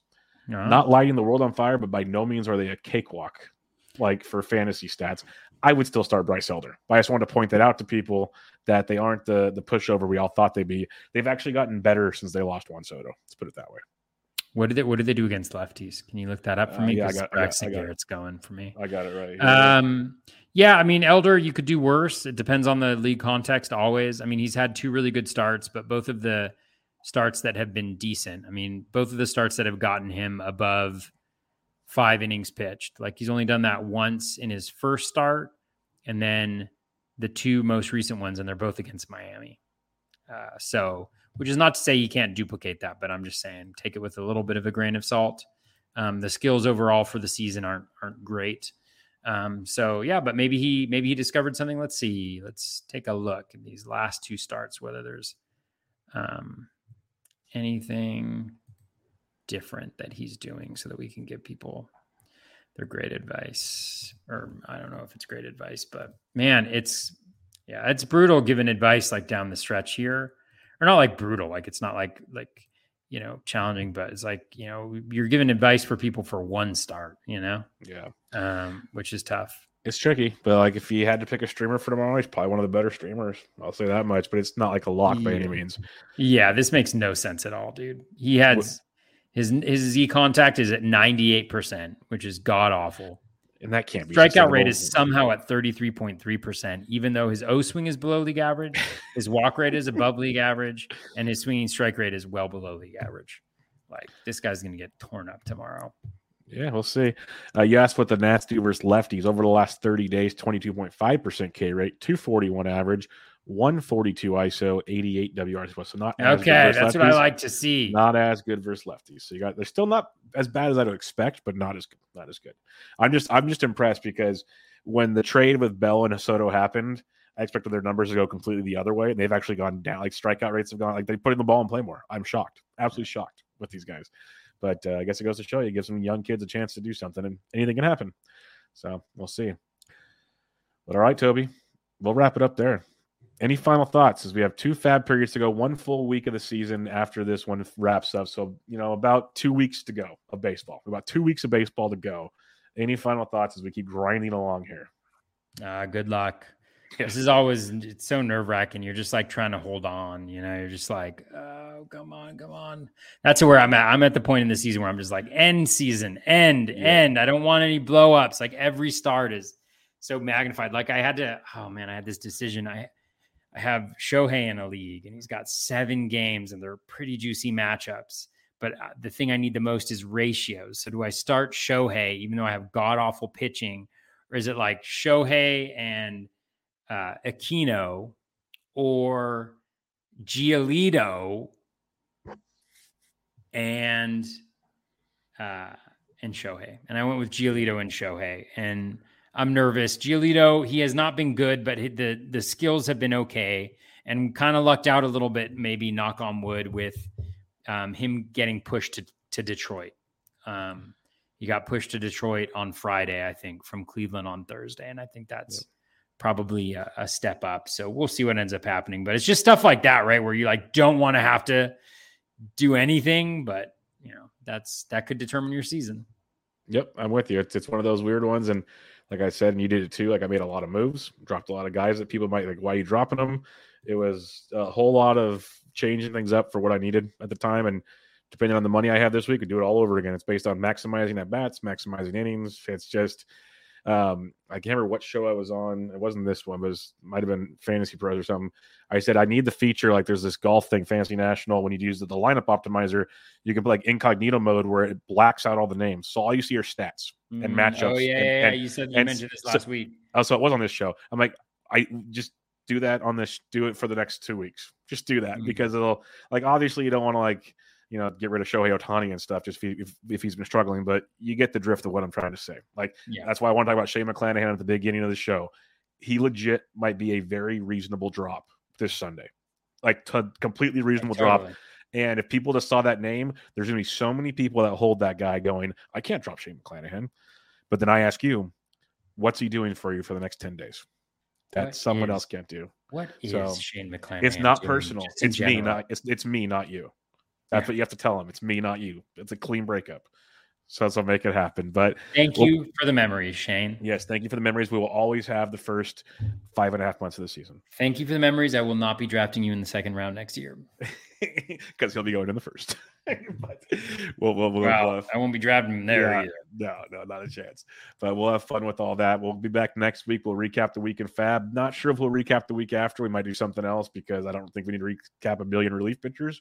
Uh-huh. Not lighting the world on fire, but by no means are they a cakewalk like for fantasy stats. I would still start Bryce Elder. But I just wanted to point that out to people that they aren't the the pushover we all thought they'd be. They've actually gotten better since they lost Juan Soto. Let's put it that way. What did they What did they do against lefties? Can you look that up for uh, me? Uh, yeah, I got, Braxton I got, I Garrett's going for me. I got it right. Here. Um, yeah, I mean Elder, you could do worse. It depends on the league context. Always. I mean, he's had two really good starts, but both of the starts that have been decent. I mean, both of the starts that have gotten him above five innings pitched. Like he's only done that once in his first start, and then the two most recent ones, and they're both against Miami. Uh, so, which is not to say you can't duplicate that, but I'm just saying take it with a little bit of a grain of salt. Um, the skills overall for the season aren't aren't great. Um, so yeah, but maybe he maybe he discovered something. Let's see. Let's take a look in these last two starts. Whether there's um, anything different that he's doing so that we can give people their great advice or i don't know if it's great advice but man it's yeah it's brutal giving advice like down the stretch here. Or not like brutal like it's not like like you know challenging but it's like you know you're giving advice for people for one start you know? Yeah. Um which is tough. It's tricky but like if you had to pick a streamer for tomorrow he's probably one of the better streamers. I'll say that much but it's not like a lock yeah. by any means. Yeah this makes no sense at all dude. He has his his Z contact is at 98%, which is god awful. And that can't be strikeout rate is somehow at 33.3%, even though his O swing is below league average, [laughs] his walk rate is above league average, and his swinging strike rate is well below league average. Like this guy's gonna get torn up tomorrow. Yeah, we'll see. Uh, you asked what the Nats do versus lefties over the last 30 days 22.5% K rate, 241 average, 142 ISO, 88 WRC So not okay. That's lefties, what I like to see. Not as good versus lefties. So you got they're still not as bad as I'd expect, but not as good. Not as good. I'm just I'm just impressed because when the trade with Bell and Soto happened, I expected their numbers to go completely the other way, and they've actually gone down. Like strikeout rates have gone like they put in the ball and play more. I'm shocked, absolutely shocked with these guys. But uh, I guess it goes to show you, give some young kids a chance to do something, and anything can happen. So we'll see. But all right, Toby, we'll wrap it up there. Any final thoughts as we have two fab periods to go, one full week of the season after this one wraps up. So, you know, about two weeks to go of baseball, about two weeks of baseball to go. Any final thoughts as we keep grinding along here? Uh, good luck. Yeah. This is always it's so nerve wracking. You're just like trying to hold on. You know, you're just like, oh, come on, come on. That's where I'm at. I'm at the point in the season where I'm just like, end season, end, yeah. end. I don't want any blow ups. Like every start is so magnified. Like I had to. Oh man, I had this decision. I I have Shohei in a league, and he's got seven games, and they're pretty juicy matchups. But uh, the thing I need the most is ratios. So do I start Shohei, even though I have god awful pitching, or is it like Shohei and uh, Aquino or Giolito and uh, and Shohei? And I went with Giolito and Shohei, and I'm nervous. Giolito, he has not been good, but the the skills have been okay, and kind of lucked out a little bit. Maybe knock on wood with um, him getting pushed to to Detroit. Um, he got pushed to Detroit on Friday, I think, from Cleveland on Thursday, and I think that's yep. probably a, a, step up. So we'll see what ends up happening. But it's just stuff like that, right, where you like don't want to have to do anything, but you know that's that could determine your season. Yep, I'm with you. It's it's one of those weird ones, and like I said, and you did it too. Like I made a lot of moves, dropped a lot of guys that people might like. Why are you dropping them? It was a whole lot of changing things up for what I needed at the time, and depending on the money I have this week, we do it all over again. It's based on maximizing at bats, maximizing innings. It's just um, I can't remember what show I was on. It wasn't this one, but it might have been Fantasy Pros or something. I said I need the feature like there's this golf thing, Fantasy National. When you use the, the lineup optimizer, you can put like incognito mode where it blacks out all the names, so all you see are stats and mm, matchups. Oh yeah, and, yeah, and, you said you mentioned this last so, week. Oh, so it was on this show. I'm like, I just do that on this. Do it for the next two weeks. Just do that mm-hmm. because it'll like obviously you don't want to like you know, get rid of Shohei Ohtani and stuff just if, if, he's been struggling. But you get the drift of what I'm trying to say. Like, yeah. that's why I want to talk about Shane McClanahan at the beginning of the show. He legit might be a very reasonable drop this Sunday, like t- completely reasonable yeah, totally. drop. And if people just saw that name, there's going to be so many people that hold that guy going, I can't drop Shane McClanahan. But then I ask you, what's he doing for you for the next 10 days? That what someone is, else can't do. What is so, Shane McClanahan? It's not personal. It's me, not it's it's me, not you. That's yeah. what you have to tell them. It's me, not you. It's a clean breakup. So that's what make it happen. But thank we'll, you for the memories, Shane. Yes, thank you for the memories. We will always have the first five and a half months of the season. Thank you for the memories. I will not be drafting you in the second round next year [laughs] because he'll be going in the first. [laughs] [laughs] but we'll, we'll, we'll, wow, we'll I won't be driving him there yeah, either. No, no, not a chance. But we'll have fun with all that. We'll be back next week. We'll recap the week in Fab. Not sure if we'll recap the week after. We might do something else because I don't think we need to recap a million relief pitchers.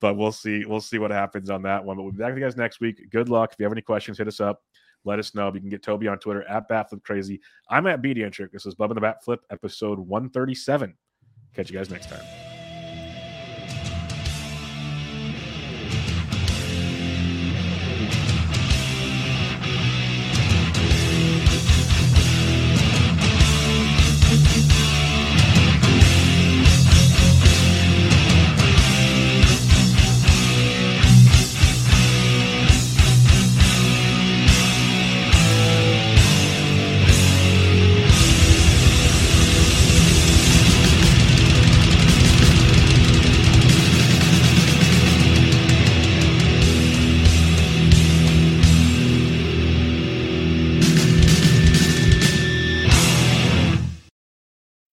But we'll see. We'll see what happens on that one. But we'll be back with you guys next week. Good luck. If you have any questions, hit us up. Let us know. You can get Toby on Twitter at Batflip Crazy. I'm at BDentric. This is Bub and the Bat Flip, episode 137. Catch you guys next time.